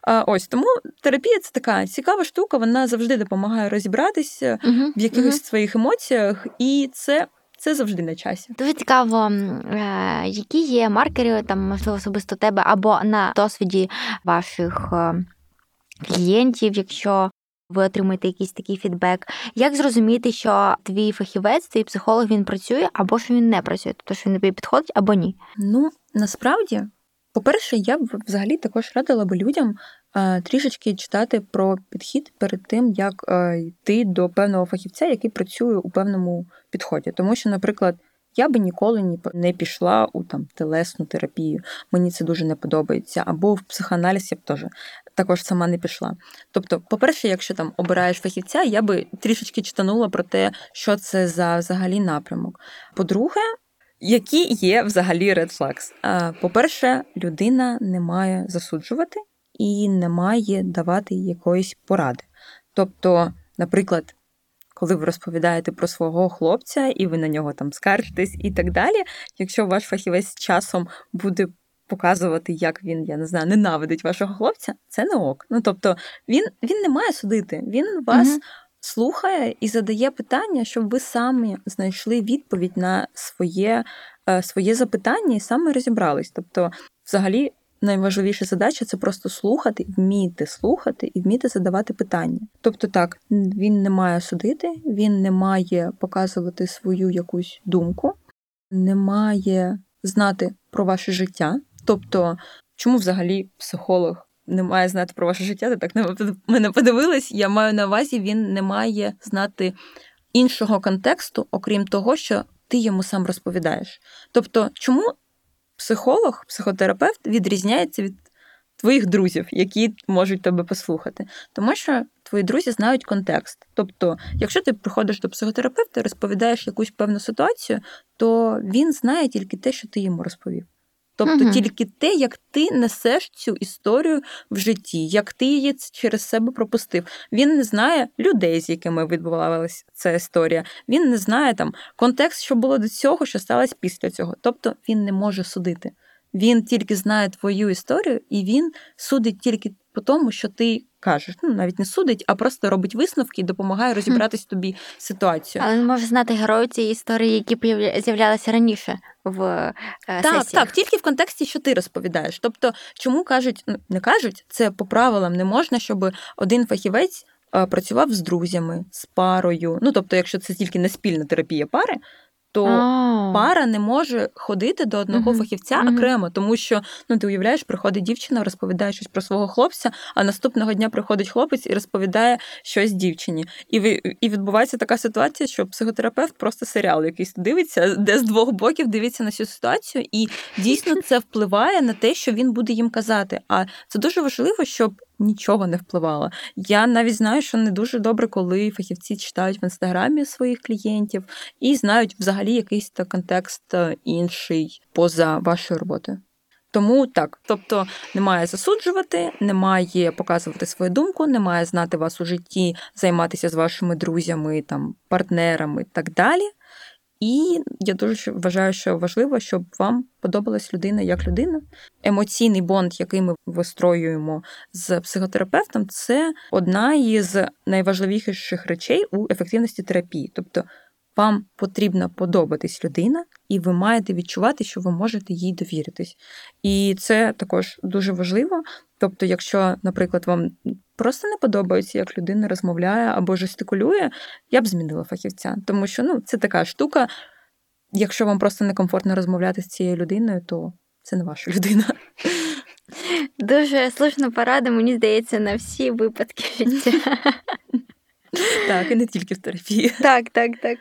А, Ось тому терапія це така цікава штука, вона завжди допомагає розібратися Угу. в якихось своїх емоціях, і це, це завжди на часі. Дуже цікаво, е, які є маркери, там, можливо, особисто тебе, або на досвіді ваших е, клієнтів, якщо ви отримуєте якийсь такий фідбек. Як зрозуміти, що твій фахівець, твій психолог він працює, або що він не працює, тобто що він тобі підходить або ні? Ну, насправді, по-перше, я б взагалі також радила би людям е, трішечки читати про підхід перед тим, як е, йти до певного фахівця, який працює у певному підході. Тому що, наприклад, я би ніколи ні- не пішла у там телесну терапію, мені це дуже не подобається, або в психоаналіз я б теж також сама не пішла. Тобто, по-перше, якщо там обираєш фахівця, я би трішечки читанула про те, що це за взагалі напрямок. По-друге, які є взагалі red flags? По-перше, людина не має засуджувати і не має давати якоїсь поради. Тобто, наприклад, коли ви розповідаєте про свого хлопця і ви на нього там скаржитесь і так далі, якщо ваш фахівець часом буде показувати, як він, я не знаю, ненавидить вашого хлопця, це не ок. Ну тобто він, він не має судити, він вас Мгм. слухає і задає питання, щоб ви самі знайшли відповідь на своє, е, своє запитання і саме розібрались. Тобто, взагалі, найважливіша задача це просто слухати, вміти слухати і вміти задавати питання. Тобто, так, він не має судити, він не має показувати свою якусь думку, не має знати про ваше життя. Тобто, чому взагалі психолог не має знати про ваше життя? Ти так на мене подивилась. Я маю на увазі, він не має знати іншого контексту, окрім того, що ти йому сам розповідаєш. Тобто, чому психолог, психотерапевт відрізняється від твоїх друзів, які можуть тебе послухати? Тому що твої друзі знають контекст. Тобто, якщо ти приходиш до психотерапевта і розповідаєш якусь певну ситуацію, то він знає тільки те, що ти йому розповів. Тобто угу. тільки те, як ти несеш цю історію в житті, як ти її через себе пропустив. Він не знає людей, з якими відбувалася ця історія. Він не знає там контекст, що було до цього, що сталося після цього. Тобто він не може судити. Він тільки знає твою історію, і він судить тільки по тому, що ти кажеш. Ну навіть не судить, а просто робить висновки і допомагає розібратись тобі з ситуацією. Але він може знати героїв цієї історії, які з'являлися раніше в е, Так, сесіях. так, тільки в контексті, що ти розповідаєш. Тобто, чому кажуть, ну не кажуть, це по правилам не можна, щоб один фахівець е, працював з друзями, з парою. Ну тобто, якщо це тільки не спільна терапія пари, то пара не може ходити до одного Мгм. фахівця Мгм. окремо, тому що ну ти уявляєш, приходить дівчина, розповідає щось про свого хлопця, а наступного дня приходить хлопець і розповідає щось дівчині. І ви і відбувається така ситуація, що психотерапевт просто серіал якийсь дивиться, де з двох боків дивиться на цю ситуацію, і дійсно це впливає на те, що він буде їм казати. А це дуже важливо, щоб нічого не впливало. Я навіть знаю, що не дуже добре, коли фахівці читають в інстаграмі своїх клієнтів і знають взагалі якийсь та контекст е, інший поза вашою роботою. Тому так, тобто немає засуджувати, немає показувати свою думку, немає знати вас у житті, займатися з вашими друзями, там, партнерами і так далі. І я дуже вважаю, що важливо, щоб вам подобалась людина як людина. Емоційний бонд, який ми вистроюємо з психотерапевтом, це одна із найважливіших речей у ефективності терапії. Тобто вам потрібна подобатись людина, і ви маєте відчувати, що ви можете їй довіритись. І це також дуже важливо. Тобто, якщо, наприклад, вам просто не подобається, як людина розмовляє або жестикулює, я б змінила фахівця, тому що ну, це така штука. Якщо вам просто некомфортно розмовляти з цією людиною, то це не ваша людина. Дуже слушна порада, мені здається, на всі випадки життя. Так, і не тільки в терапії. Так, так, так.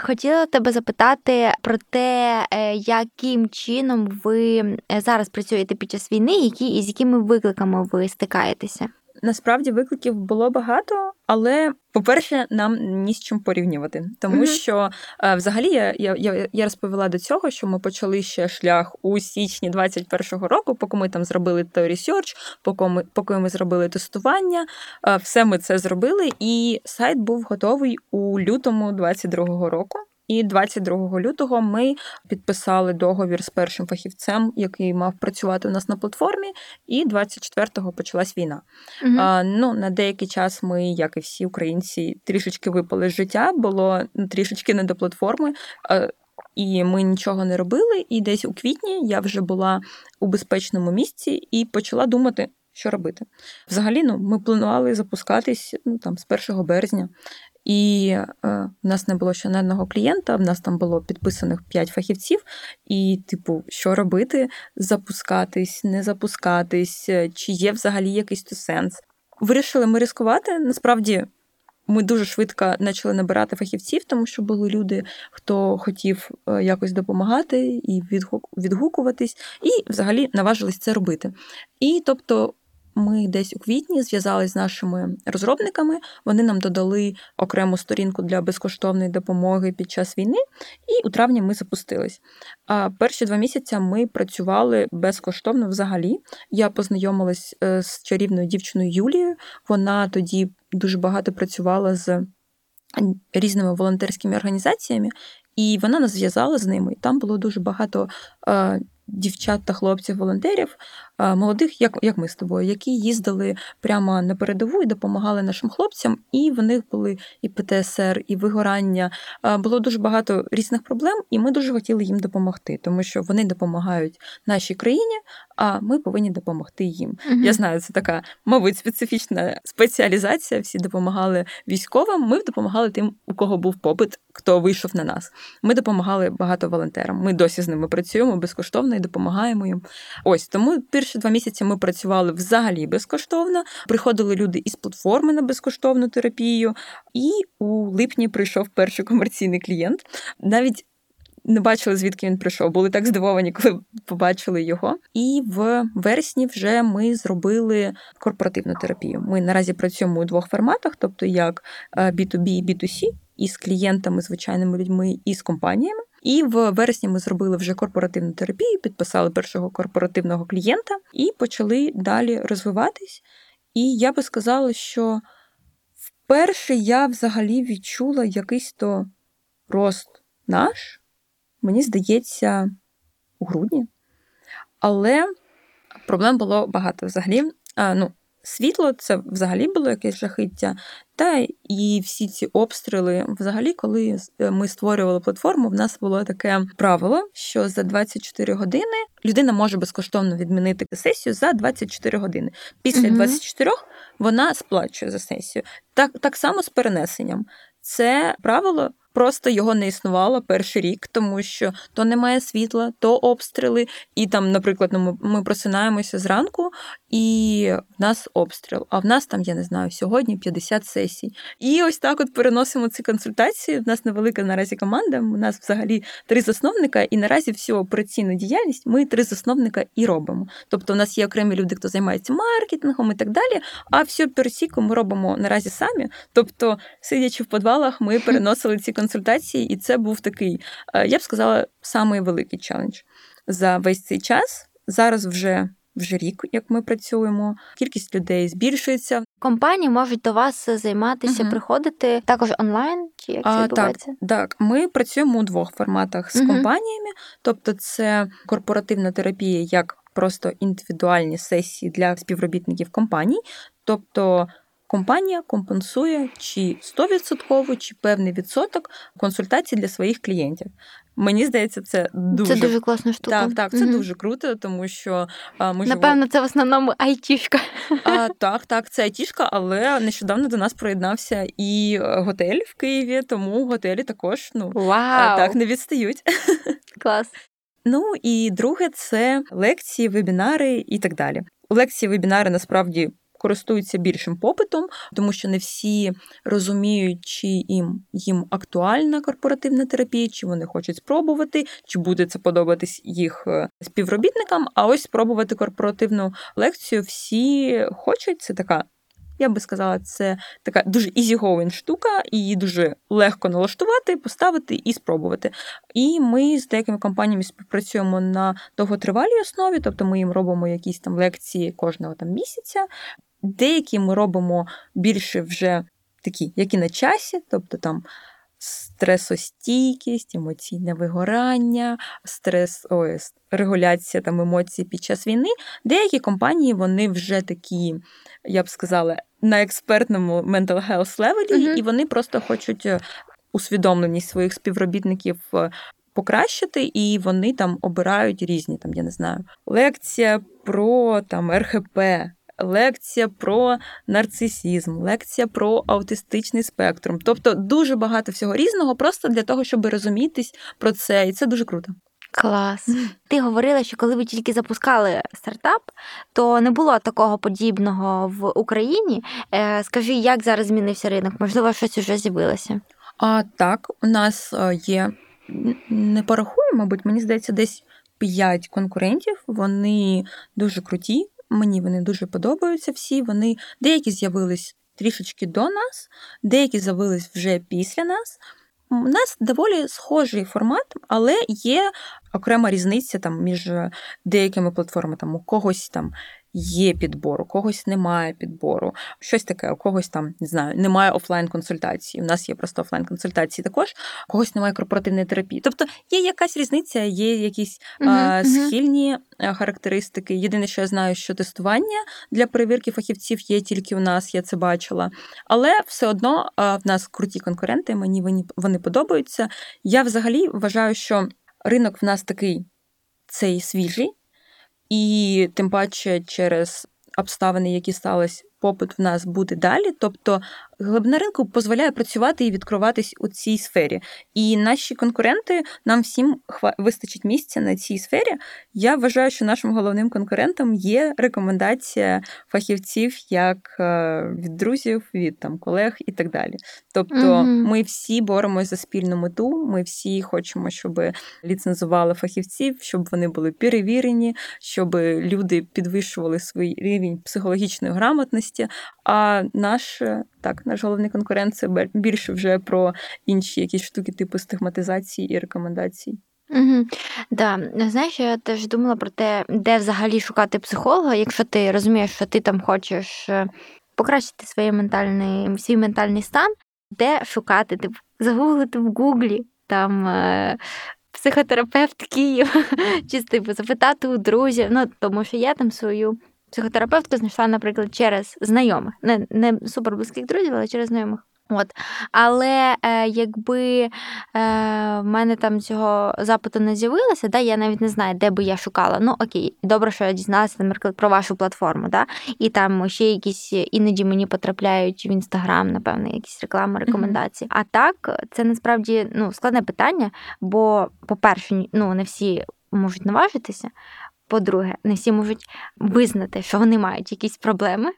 Хотіла тебе запитати про те, е, яким чином ви е, зараз працюєте під час війни, які і з якими викликами ви стикаєтеся? Насправді викликів було багато, але, по-перше, нам ні з чим порівнювати. Тому Мгм. що е, взагалі я, я, я, я розповіла до цього, що ми почали ще шлях у січні 21-го року, поки ми там зробили той research, поки ми, поки ми зробили тестування. е, Все ми це зробили, і сайт був готовий у лютому 22-го року. І 22 лютого ми підписали договір з першим фахівцем, який мав працювати у нас на платформі. І 24-го почалась війна. Мгм. А, ну, на деякий час ми, як і всі українці, трішечки випали з життя, було трішечки не до платформи. А, і ми нічого не робили. І десь у квітні я вже була у безпечному місці і почала думати, що робити. Взагалі, ну, ми планували запускатись ну, там, з 1 березня. І е, в нас не було ще не одного клієнта, в нас там було підписаних 5 фахівців. І, типу, що робити? Запускатись, не запускатись, е, чи є взагалі якийсь то сенс. Вирішили ми ризикувати. Насправді, ми дуже швидко почали набирати фахівців, тому що були люди, хто хотів е, якось допомагати і відгук- відгукуватись, і взагалі наважились це робити. І тобто. Ми десь у квітні зв'язалися з нашими розробниками. Вони нам додали окрему сторінку для безкоштовної допомоги під час війни, і у травні ми запустились. А перші два місяці ми працювали безкоштовно взагалі. Я познайомилась е, з чарівною дівчиною Юлією. Вона тоді дуже багато працювала з різними волонтерськими організаціями, і вона нас зв'язала з ними. Там було дуже багато е, дівчат та хлопців-волонтерів, молодих, як, як ми з тобою, які їздили прямо на передову і допомагали нашим хлопцям. І в них були і ПТСР, і вигорання. Було дуже багато різних проблем, і ми дуже хотіли їм допомогти, тому що вони допомагають нашій країні, а ми повинні допомогти їм. Мгм. Я знаю, це така, мабуть, специфічна спеціалізація. Всі допомагали військовим. Ми допомагали тим, у кого був попит, хто вийшов на нас. Ми допомагали багато волонтерам. Ми досі з ними працюємо безкоштовно і допомагаємо їм. Ось тому перші два місяці ми працювали взагалі безкоштовно. Приходили люди із платформи на безкоштовну терапію. І у липні прийшов перший комерційний клієнт. Навіть не бачили, звідки він прийшов. Були так здивовані, коли побачили його. І в вересні вже ми зробили корпоративну терапію. Ми наразі працюємо у двох форматах, тобто як е, B2B і B2C, і з клієнтами, звичайними людьми, і з компаніями. І в вересні ми зробили вже корпоративну терапію, підписали першого корпоративного клієнта і почали далі розвиватись. І я би сказала, що вперше я взагалі відчула якийсь то рост наш, мені здається, у грудні. Але проблем було багато взагалі. А, ну, світло це взагалі було якесь жахиття. Та і всі ці обстріли, взагалі, коли ми створювали платформу, в нас було таке правило, що за 24 години людина може безкоштовно відмінити сесію за 24 години. Після Мгм. 24 вона сплачує за сесію. Так, так само з перенесенням. Це правило. Просто його не існувало перший рік, тому що то немає світла, то обстріли. І там, наприклад, ну, ми, просинаємося зранку, і в нас обстріл. А в нас там, я не знаю, сьогодні 50 сесій. І ось так от переносимо ці консультації. В нас невелика наразі команда. У нас взагалі три засновника, і наразі всю операційну діяльність ми три засновника і робимо. Тобто, у нас є окремі люди, хто займається маркетингом і так далі. А всю пересіку ми робимо наразі самі. Тобто, сидячи в підвалах, ми переносили ці консультації, і це був такий, е, я б сказала, самий великий челендж за весь цей час. Зараз вже. Вже рік, як ми працюємо, кількість людей збільшується. Компанії можуть до вас займатися, Мгм. приходити також онлайн, чи як це А, так, відбувається? так, ми працюємо у двох форматах з Мгм. компаніями, тобто це корпоративна терапія як просто індивідуальні сесії для співробітників компаній, тобто. Компанія компенсує чи 100%, чи певний відсоток консультацій для своїх клієнтів. Мені здається, це дуже Це дуже класна штука. так, так, це Мгм. дуже круто, тому що а, ми живемо- Напевно, це в основному айтішка. а, так, так, це айтішка, але нещодавно до нас приєднався і е, готель в Києві, тому готелі також ну Вау! так не відстають. Клас. Ну і друге це лекції, вебінари і так далі. Лекції, вебінари насправді. Користуються більшим попитом, тому що не всі розуміють, чи їм їм актуальна корпоративна терапія, чи вони хочуть спробувати, чи буде це подобатись їх е, співробітникам. А ось спробувати корпоративну лекцію всі хочуть. Це така, я би сказала, це така дуже easy-going штука, її дуже легко налаштувати, поставити і спробувати. І ми з деякими компаніями співпрацюємо на довготривалій основі, тобто ми їм робимо якісь там лекції кожного там місяця. Деякі ми робимо більше вже такі, які на часі, тобто там стресостійкість, емоційне вигорання, стрес, ой, регуляція там емоцій під час війни. Деякі компанії вони вже такі, я б сказала, на експертному mental health левелі, Мгм. і вони просто хочуть е, усвідомленість своїх співробітників. е, Покращити, і вони там обирають різні, там, я не знаю, лекція про там РХП, лекція про нарцисізм, лекція про аутистичний спектрум. Тобто дуже багато всього різного, просто для того, щоб розумітись про це, і це дуже круто. Клас. Ти говорила, що коли ви тільки запускали стартап, то не було такого подібного в Україні. Е, Скажи, як зараз змінився ринок? Можливо, щось уже з'явилося? А так, у нас е, є не порахую, мабуть, мені здається, десь 5 конкурентів. Вони дуже круті. Мені вони дуже подобаються всі. Вони деякі з'явились трішечки до нас, деякі з'явились вже після нас. У нас доволі схожий формат, але є окрема різниця там між деякими платформами. Там у когось там є підбор, у когось немає підбору. Щось таке, у когось там не знаю, немає офлайн консультації. У нас є просто офлайн консультації також, у когось немає корпоративної терапії. Тобто є якась різниця, є якісь е, мгм. схильні е, характеристики. Єдине, що я знаю, що тестування для перевірки фахівців є тільки у нас, я це бачила. Але все одно е, в нас круті конкуренти, мені вони, вони подобаються. Я взагалі вважаю, що ринок в нас такий цей свіжий, і тим паче через обставини, які стались, попит в нас буде далі. Тобто глибина ринку дозволяє працювати і відкриватись у цій сфері. І наші конкуренти нам всім хва- вистачить місця на цій сфері. Я вважаю, що нашим головним конкурентом є рекомендація фахівців як е, від друзів, від там колег і так далі. Тобто, Мгм. ми всі боремось за спільну мету. Ми всі хочемо, щоб ліцензували фахівців, щоб вони були перевірені, щоб люди підвищували свій рівень психологічної грамотності. А наш так, наш головний конкурент це більше вже про інші якісь штуки, типу стигматизації і рекомендацій. Угу. Да. Знаєш, я теж думала про те, де взагалі шукати психолога, якщо ти розумієш, що ти там хочеш е, покращити своє ментальний, свій ментальний стан, де шукати, типу, загуглити в Гуглі там. Е- Психотерапевт Київ, чи типу запитати у друзів. Ну тому що я там свою психотерапевтку знайшла, наприклад, через знайомих, не, не супер близьких друзів, але через знайомих. От. Але е, якби е, в мене там цього запиту не з'явилося, да, я навіть не знаю, де би я шукала. Ну окей, добре, що я дізналася, наприклад, про вашу платформу, да? і там ще якісь іноді мені потрапляють в інстаграм, напевно, якісь реклами, рекомендації. А так, це насправді ну, складне питання, бо, по-перше, ну, не всі можуть наважитися. По-друге, не всі можуть визнати, що вони мають якісь проблеми.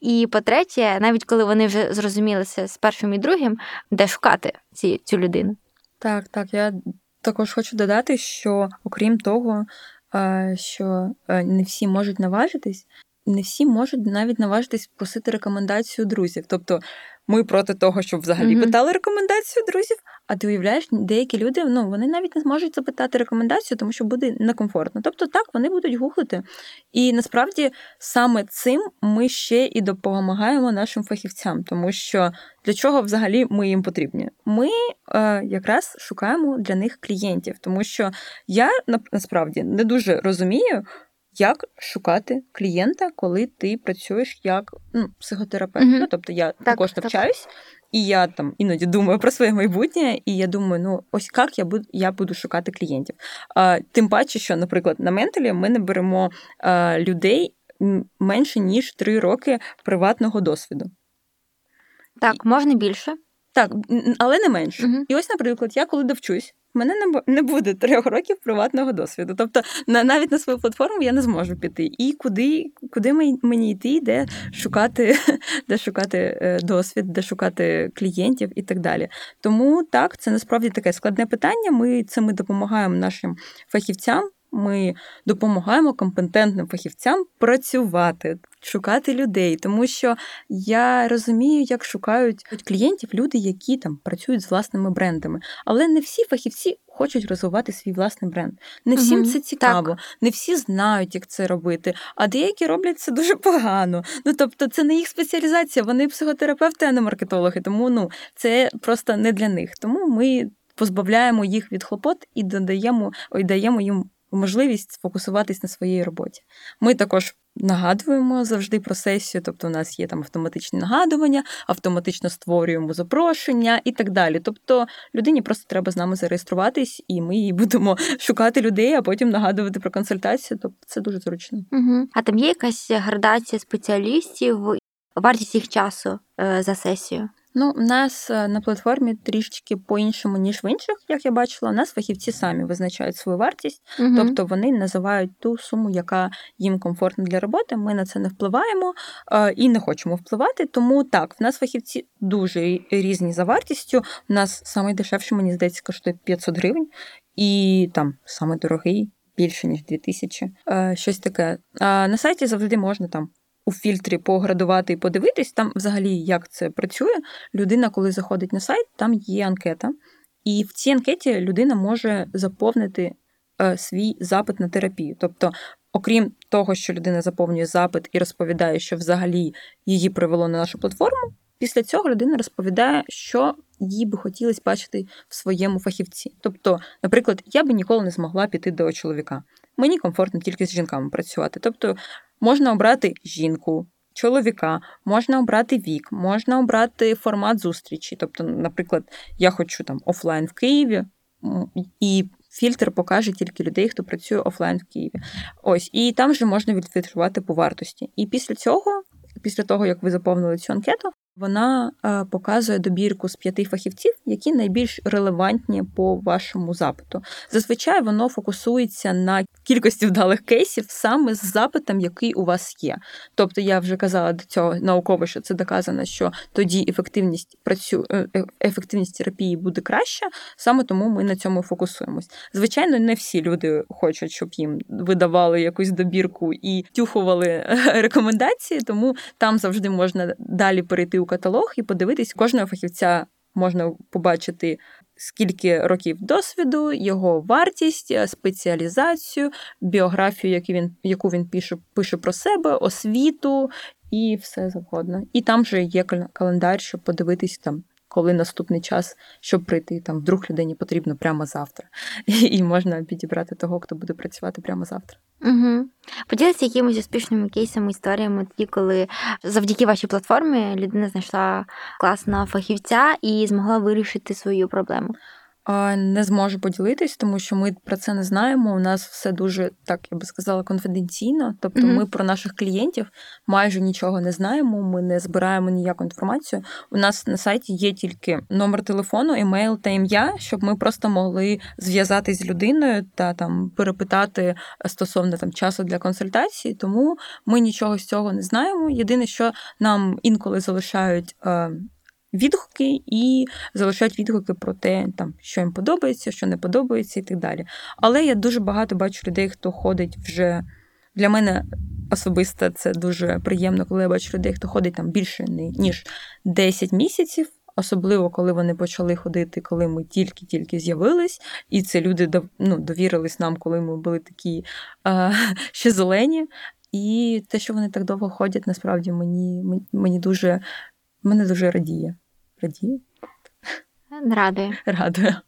І по-третє, навіть коли вони вже зрозумілися з першим і другим, де шукати ці, цю людину. Так, так. Я також хочу додати, що окрім того, е, що е, не всі можуть наважитись, не всі можуть навіть наважитись просити рекомендацію друзів. Тобто ми проти того, щоб взагалі Мгм. питали рекомендацію друзів. А ти уявляєш, деякі люди ну вони навіть не зможуть запитати рекомендацію, тому що буде некомфортно. Тобто, так вони будуть гуглити. І насправді саме цим ми ще і допомагаємо нашим фахівцям, тому що для чого взагалі ми їм потрібні? Ми е, якраз шукаємо для них клієнтів, тому що я на- насправді не дуже розумію. Як шукати клієнта, коли ти працюєш як ну, психотерапевт? Мгм. Ну, тобто я Так, також так. навчаюсь, і я там іноді думаю про своє майбутнє, і я думаю, ну ось як я буду я буду шукати клієнтів. А, тим паче, що, наприклад, на менталі ми не беремо а, людей менше ніж три роки приватного досвіду. Так, можна більше. Так, але не менше. Мгм. І ось, наприклад, я коли довчусь. в мене не буде трьох років приватного досвіду. Тобто, навіть на свою платформу я не зможу піти. І куди, куди мені- йти, де шукати, де шукати е, досвід, де шукати клієнтів і так далі. Тому так, це насправді таке складне питання. Ми це ми допомагаємо нашим фахівцям Ми допомагаємо компетентним фахівцям працювати, шукати людей, тому що я розумію, як шукають клієнтів люди, які там працюють з власними брендами. Але не всі фахівці хочуть розвивати свій власний бренд. Не всім Мгм, це цікаво, так. не всі знають, як це робити. А деякі роблять це дуже погано. Ну тобто, це не їх спеціалізація. Вони психотерапевти, а не маркетологи. Тому ну це просто не для них. Тому ми позбавляємо їх від хлопот і додаємо ой, даємо їм можливість сфокусуватись на своїй роботі. Ми також нагадуємо завжди про сесію, тобто у нас є там автоматичні нагадування, автоматично створюємо запрошення і так далі. Тобто людині просто треба з нами зареєструватись, і ми їй будемо шукати людей, а потім нагадувати про консультацію. Тобто це дуже зручно. Угу. А там є якась градація спеціалістів, вартість їх часу е, за сесію? Ну, у нас е, на платформі трішечки по-іншому, ніж в інших, як я бачила, у нас фахівці самі визначають свою вартість. Угу. Тобто вони називають ту суму, яка їм комфортна для роботи. Ми на це не впливаємо е, і не хочемо впливати. Тому так, в нас фахівці дуже різні за вартістю. У нас найдешевший, мені здається, коштує 500 гривень, і там самий дорогий більше ніж 2000. Е, щось таке. На сайті завжди можна там. У фільтрі поградувати і подивитись, там взагалі як це працює. Людина, коли заходить на сайт, там є анкета, і в цій анкеті людина може заповнити е, свій запит на терапію. Тобто, окрім того, що людина заповнює запит і розповідає, що взагалі її привело на нашу платформу, після цього людина розповідає, що їй би хотілося бачити в своєму фахівці. Тобто, наприклад, я би ніколи не змогла піти до чоловіка. Мені комфортно тільки з жінками працювати. Тобто, можна обрати жінку. Чоловіка, можна обрати вік, можна обрати формат зустрічі. Тобто, наприклад, я хочу там офлайн в Києві, і фільтр покаже тільки людей, хто працює офлайн в Києві. Ось, і там вже можна відфільтрувати по вартості. І після цього, після того, як ви заповнили цю анкету, вона е, показує добірку з п'яти фахівців, які найбільш релевантні по вашому запиту. Зазвичай воно фокусується на кількості вдалих кейсів саме з запитом, який у вас є. Тобто, я вже казала до цього науково, що це доказано, що тоді ефективність працю... е, е, ефективність терапії буде краща, саме тому ми на цьому фокусуємось. Звичайно, не всі люди хочуть, щоб їм видавали якусь добірку і тюхували рекомендації, тому там завжди можна далі перейти каталог і подивитись кожного фахівця. Можна побачити, скільки років досвіду, його вартість, спеціалізацію, біографію, яку він, яку він пише, пише про себе, освіту і все завгодно. І там же є календар, щоб подивитись там, коли наступний час, щоб прийти. Там вдруг людині потрібно прямо завтра. І можна підібрати того, хто буде працювати прямо завтра. Угу. Поділися якимись успішними кейсами, історіями, тоді, коли завдяки вашій платформі людина знайшла класного фахівця і змогла вирішити свою проблему. Не зможу поділитись, тому що ми про це не знаємо. У нас все дуже так, я би сказала, конфіденційно. Тобто, Мгм. ми про наших клієнтів майже нічого не знаємо. Ми не збираємо ніяку інформацію. У нас на сайті є тільки номер телефону, емейл та ім'я, щоб ми просто могли зв'язатись з людиною та там перепитати стосовно там часу для консультації. Тому ми нічого з цього не знаємо. Єдине, що нам інколи залишають. Е, Відгуки і залишають відгуки про те, там що їм подобається, що не подобається, і так далі. Але я дуже багато бачу людей, хто ходить вже для мене особисто це дуже приємно, коли я бачу людей, хто ходить там більше ніж 10 місяців. Особливо, коли вони почали ходити, коли ми тільки-тільки з'явились, і це люди ну, довірились нам, коли ми були такі а, ще зелені. І те, що вони так довго ходять, насправді мені- мені дуже мене дуже радіє. Радіє? Радує. Радує.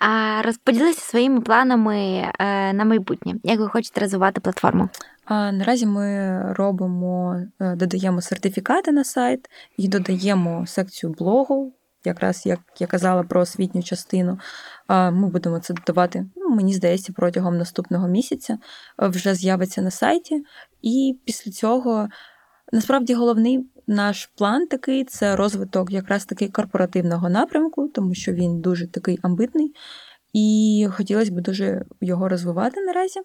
А розподілися своїми планами е, на майбутнє. Як ви хочете розвивати платформу? А наразі ми робимо, е, додаємо сертифікати на сайт і додаємо секцію блогу. Якраз як я казала про освітню частину, ми будемо це додавати. Ну, мені здається, протягом наступного місяця е, вже з'явиться на сайті. І після цього насправді головний наш план такий це розвиток якраз таки корпоративного напрямку, тому що він дуже такий амбитний. І хотілося б дуже його розвивати наразі.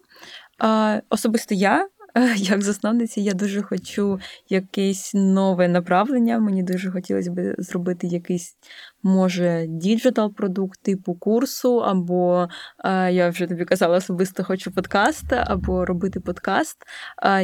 Особисто я як засновниця, я дуже хочу якесь нове направлення. Мені дуже хотілося б зробити якийсь, може, digital продукт типу курсу, або я вже тобі казала, особисто хочу подкаст, або робити подкаст.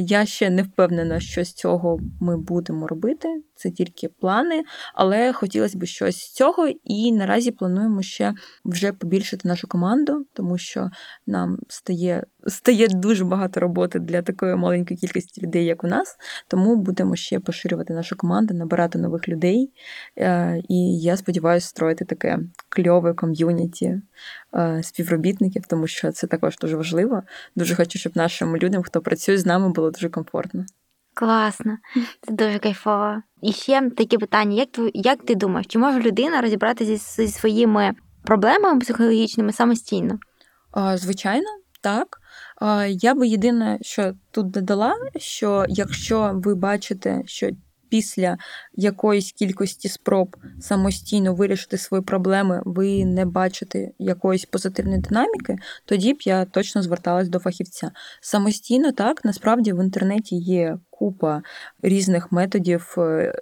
Я ще не впевнена, що з цього ми будемо робити. Це тільки плани, але хотілося б щось з цього, і наразі плануємо ще вже побільшити нашу команду, тому що нам стає стає дуже багато роботи для такої маленької кількості людей, як у нас. Тому будемо ще поширювати нашу команду, набирати нових людей. Е, і я сподіваюся, строїти таке кльове ком'юніті е, співробітників, тому що це також дуже важливо. Дуже хочу, щоб нашим людям, хто працює з нами, було дуже комфортно. Класно, це дуже кайфово. І ще таке питання: як ти, як ти думаєш, чи може людина розібратися зі своїми проблемами психологічними самостійно? Звичайно, так. Я би єдине, що тут додала, що якщо ви бачите, що після якоїсь кількості спроб самостійно вирішити свої проблеми, ви не бачите якоїсь позитивної динаміки, тоді б я точно зверталась до фахівця. Самостійно так, насправді в інтернеті є купа різних методів е,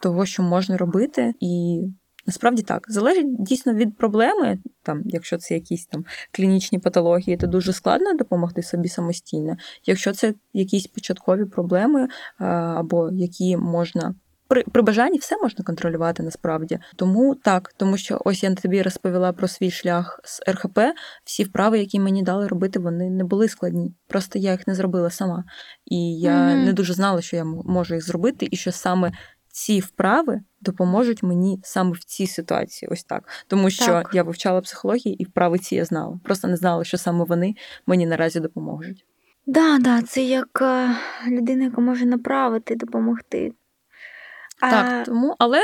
того, що можна робити, і Насправді так, залежить дійсно від проблеми. Там, Якщо це якісь там клінічні патології, то дуже складно допомогти собі самостійно. Якщо це якісь початкові проблеми, або які можна. При при бажанні все можна контролювати насправді. Тому так, тому що ось я тобі розповіла про свій шлях з РХП. Всі вправи, які мені дали робити, вони не були складні. Просто я їх не зробила сама. І я mm-hmm. не дуже знала, що я можу їх зробити, і що саме ці вправи допоможуть мені саме в цій ситуації. Ось так. Тому що так. я вивчала психологію і вправи ці я знала. Просто не знала, що саме вони мені наразі допоможуть. Да, да, це як е, людина, яка може направити, допомогти. Так, а... тому, але.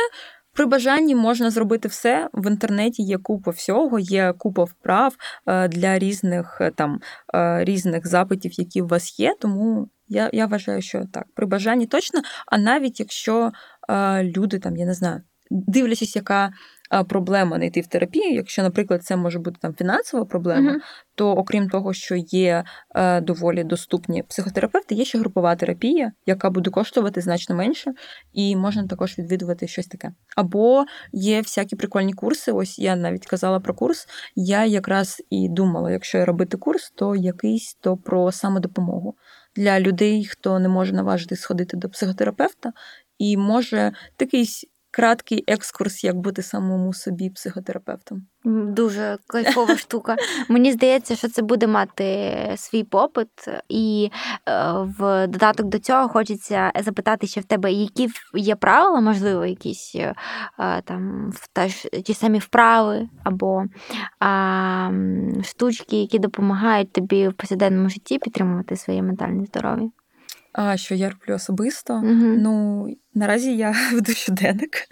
При бажанні можна зробити все. В інтернеті є купа всього, є купа вправ е, для різних е, там різних запитів, які у вас є. Тому я я вважаю, що так, при бажанні точно. А навіть якщо люди там, я не знаю, дивлячись, яка проблема не йти в терапію. Якщо, наприклад, це може бути там фінансова проблема, uh-huh. то окрім того, що є доволі доступні психотерапевти, є ще групова терапія, яка буде коштувати значно менше, і можна також відвідувати щось таке. Або є всякі прикольні курси. Ось я навіть казала про курс. Я якраз і думала, якщо робити курс, то якийсь то про самодопомогу. Для людей, хто не може наважити сходити до психотерапевта, і може такий краткий екскурс, як бути самому собі психотерапевтом. Дуже кайфова штука. Мені здається, що це буде мати свій попит, і е, в додаток до цього хочеться запитати, ще в тебе які є правила, можливо, якісь е, там ті самі вправи або а, штучки, які допомагають тобі в повсякденному житті підтримувати своє ментальне здоров'я. А що я роблю особисто? Угу. Ну наразі я веду щоденник.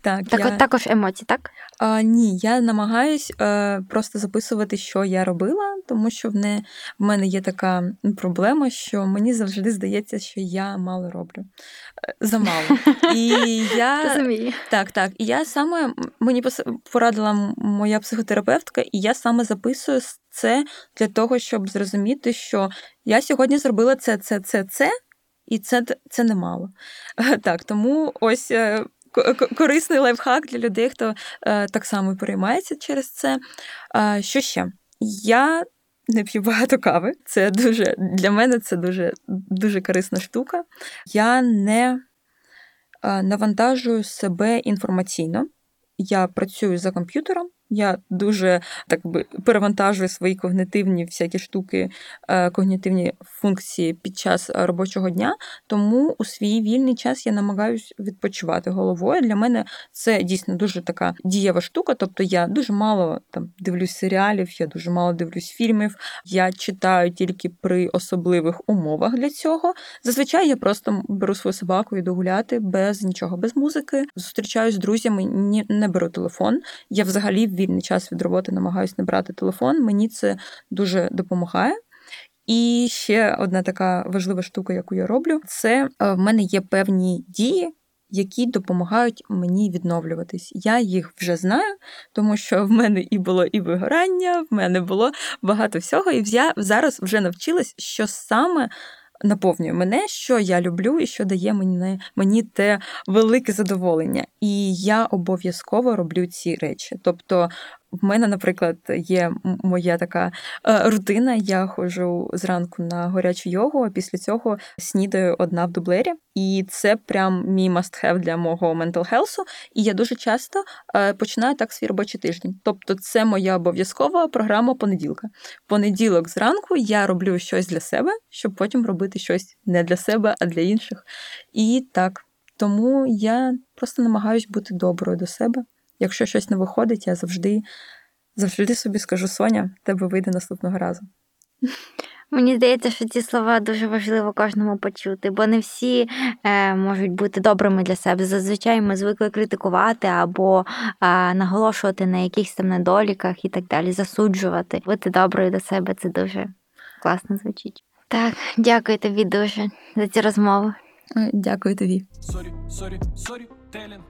Так, так я... от також емоції, так? А, Ні, я намагаюсь е, просто записувати, що я робила, тому що в, не, в мене є така проблема, що мені завжди здається, що я мало роблю. Е, замало. І я... Так, так. І я саме мені порадила моя психотерапевтка, і я саме записую це для того, щоб зрозуміти, що я сьогодні зробила це, це, це, це, і це це немало. Так, тому ось. Е, корисний лайфхак для людей, хто е, так само переймається через це. Що ще? Я не п'ю багато кави. Це дуже для мене це дуже дуже корисна штука. Я не е, навантажую себе інформаційно. Я працюю за комп'ютером. Я дуже так би перевантажую свої когнитивні всякі штуки, е, когнітивні функції під час робочого дня. Тому у свій вільний час я намагаюся відпочивати головою. Для мене це дійсно дуже така дієва штука. Тобто я дуже мало там дивлюсь серіалів, я дуже мало дивлюсь фільмів. Я читаю тільки при особливих умовах для цього. Зазвичай я просто беру свою собаку і йду гуляти без нічого, без музики. Зустрічаюсь з друзями, не беру телефон. Я взагалі вільний час від роботи намагаюся не брати телефон. Мені це дуже допомагає. І ще одна така важлива штука, яку я роблю, це е, в мене є певні дії. Які допомагають мені відновлюватись. Я їх вже знаю, тому що в мене і було і вигорання, в мене було багато всього, і я зараз вже навчилась, що саме наповнює мене, що я люблю і що дає мені, мені те велике задоволення. І я обов'язково роблю ці речі. Тобто, в мене, наприклад, є моя така е, рутина. Я ходжу зранку на гарячу йогу, а після цього снідаю одна в дублері. І це прям мій must-have для мого mental health. І я дуже часто е, починаю так свій робочий тиждень. Тобто, це моя обов'язкова програма понеділка. Понеділок зранку я роблю щось для себе, щоб потім робити щось не для себе, а для інших. І так. Тому я просто намагаюсь бути доброю до себе. Якщо щось не виходить, я завжди, завжди собі скажу: Соня, тебе вийде наступного разу. Мені здається, що ці слова дуже важливо кожному почути, бо не всі е, можуть бути добрими для себе. Зазвичай ми звикли критикувати або е, наголошувати на якихось там недоліках і так далі, засуджувати. Бути доброю до себе це дуже класно звучить. Так, дякую тобі дуже за цю розмову. Е, Дякую тобі. Сорі, сорі, сорі, телін.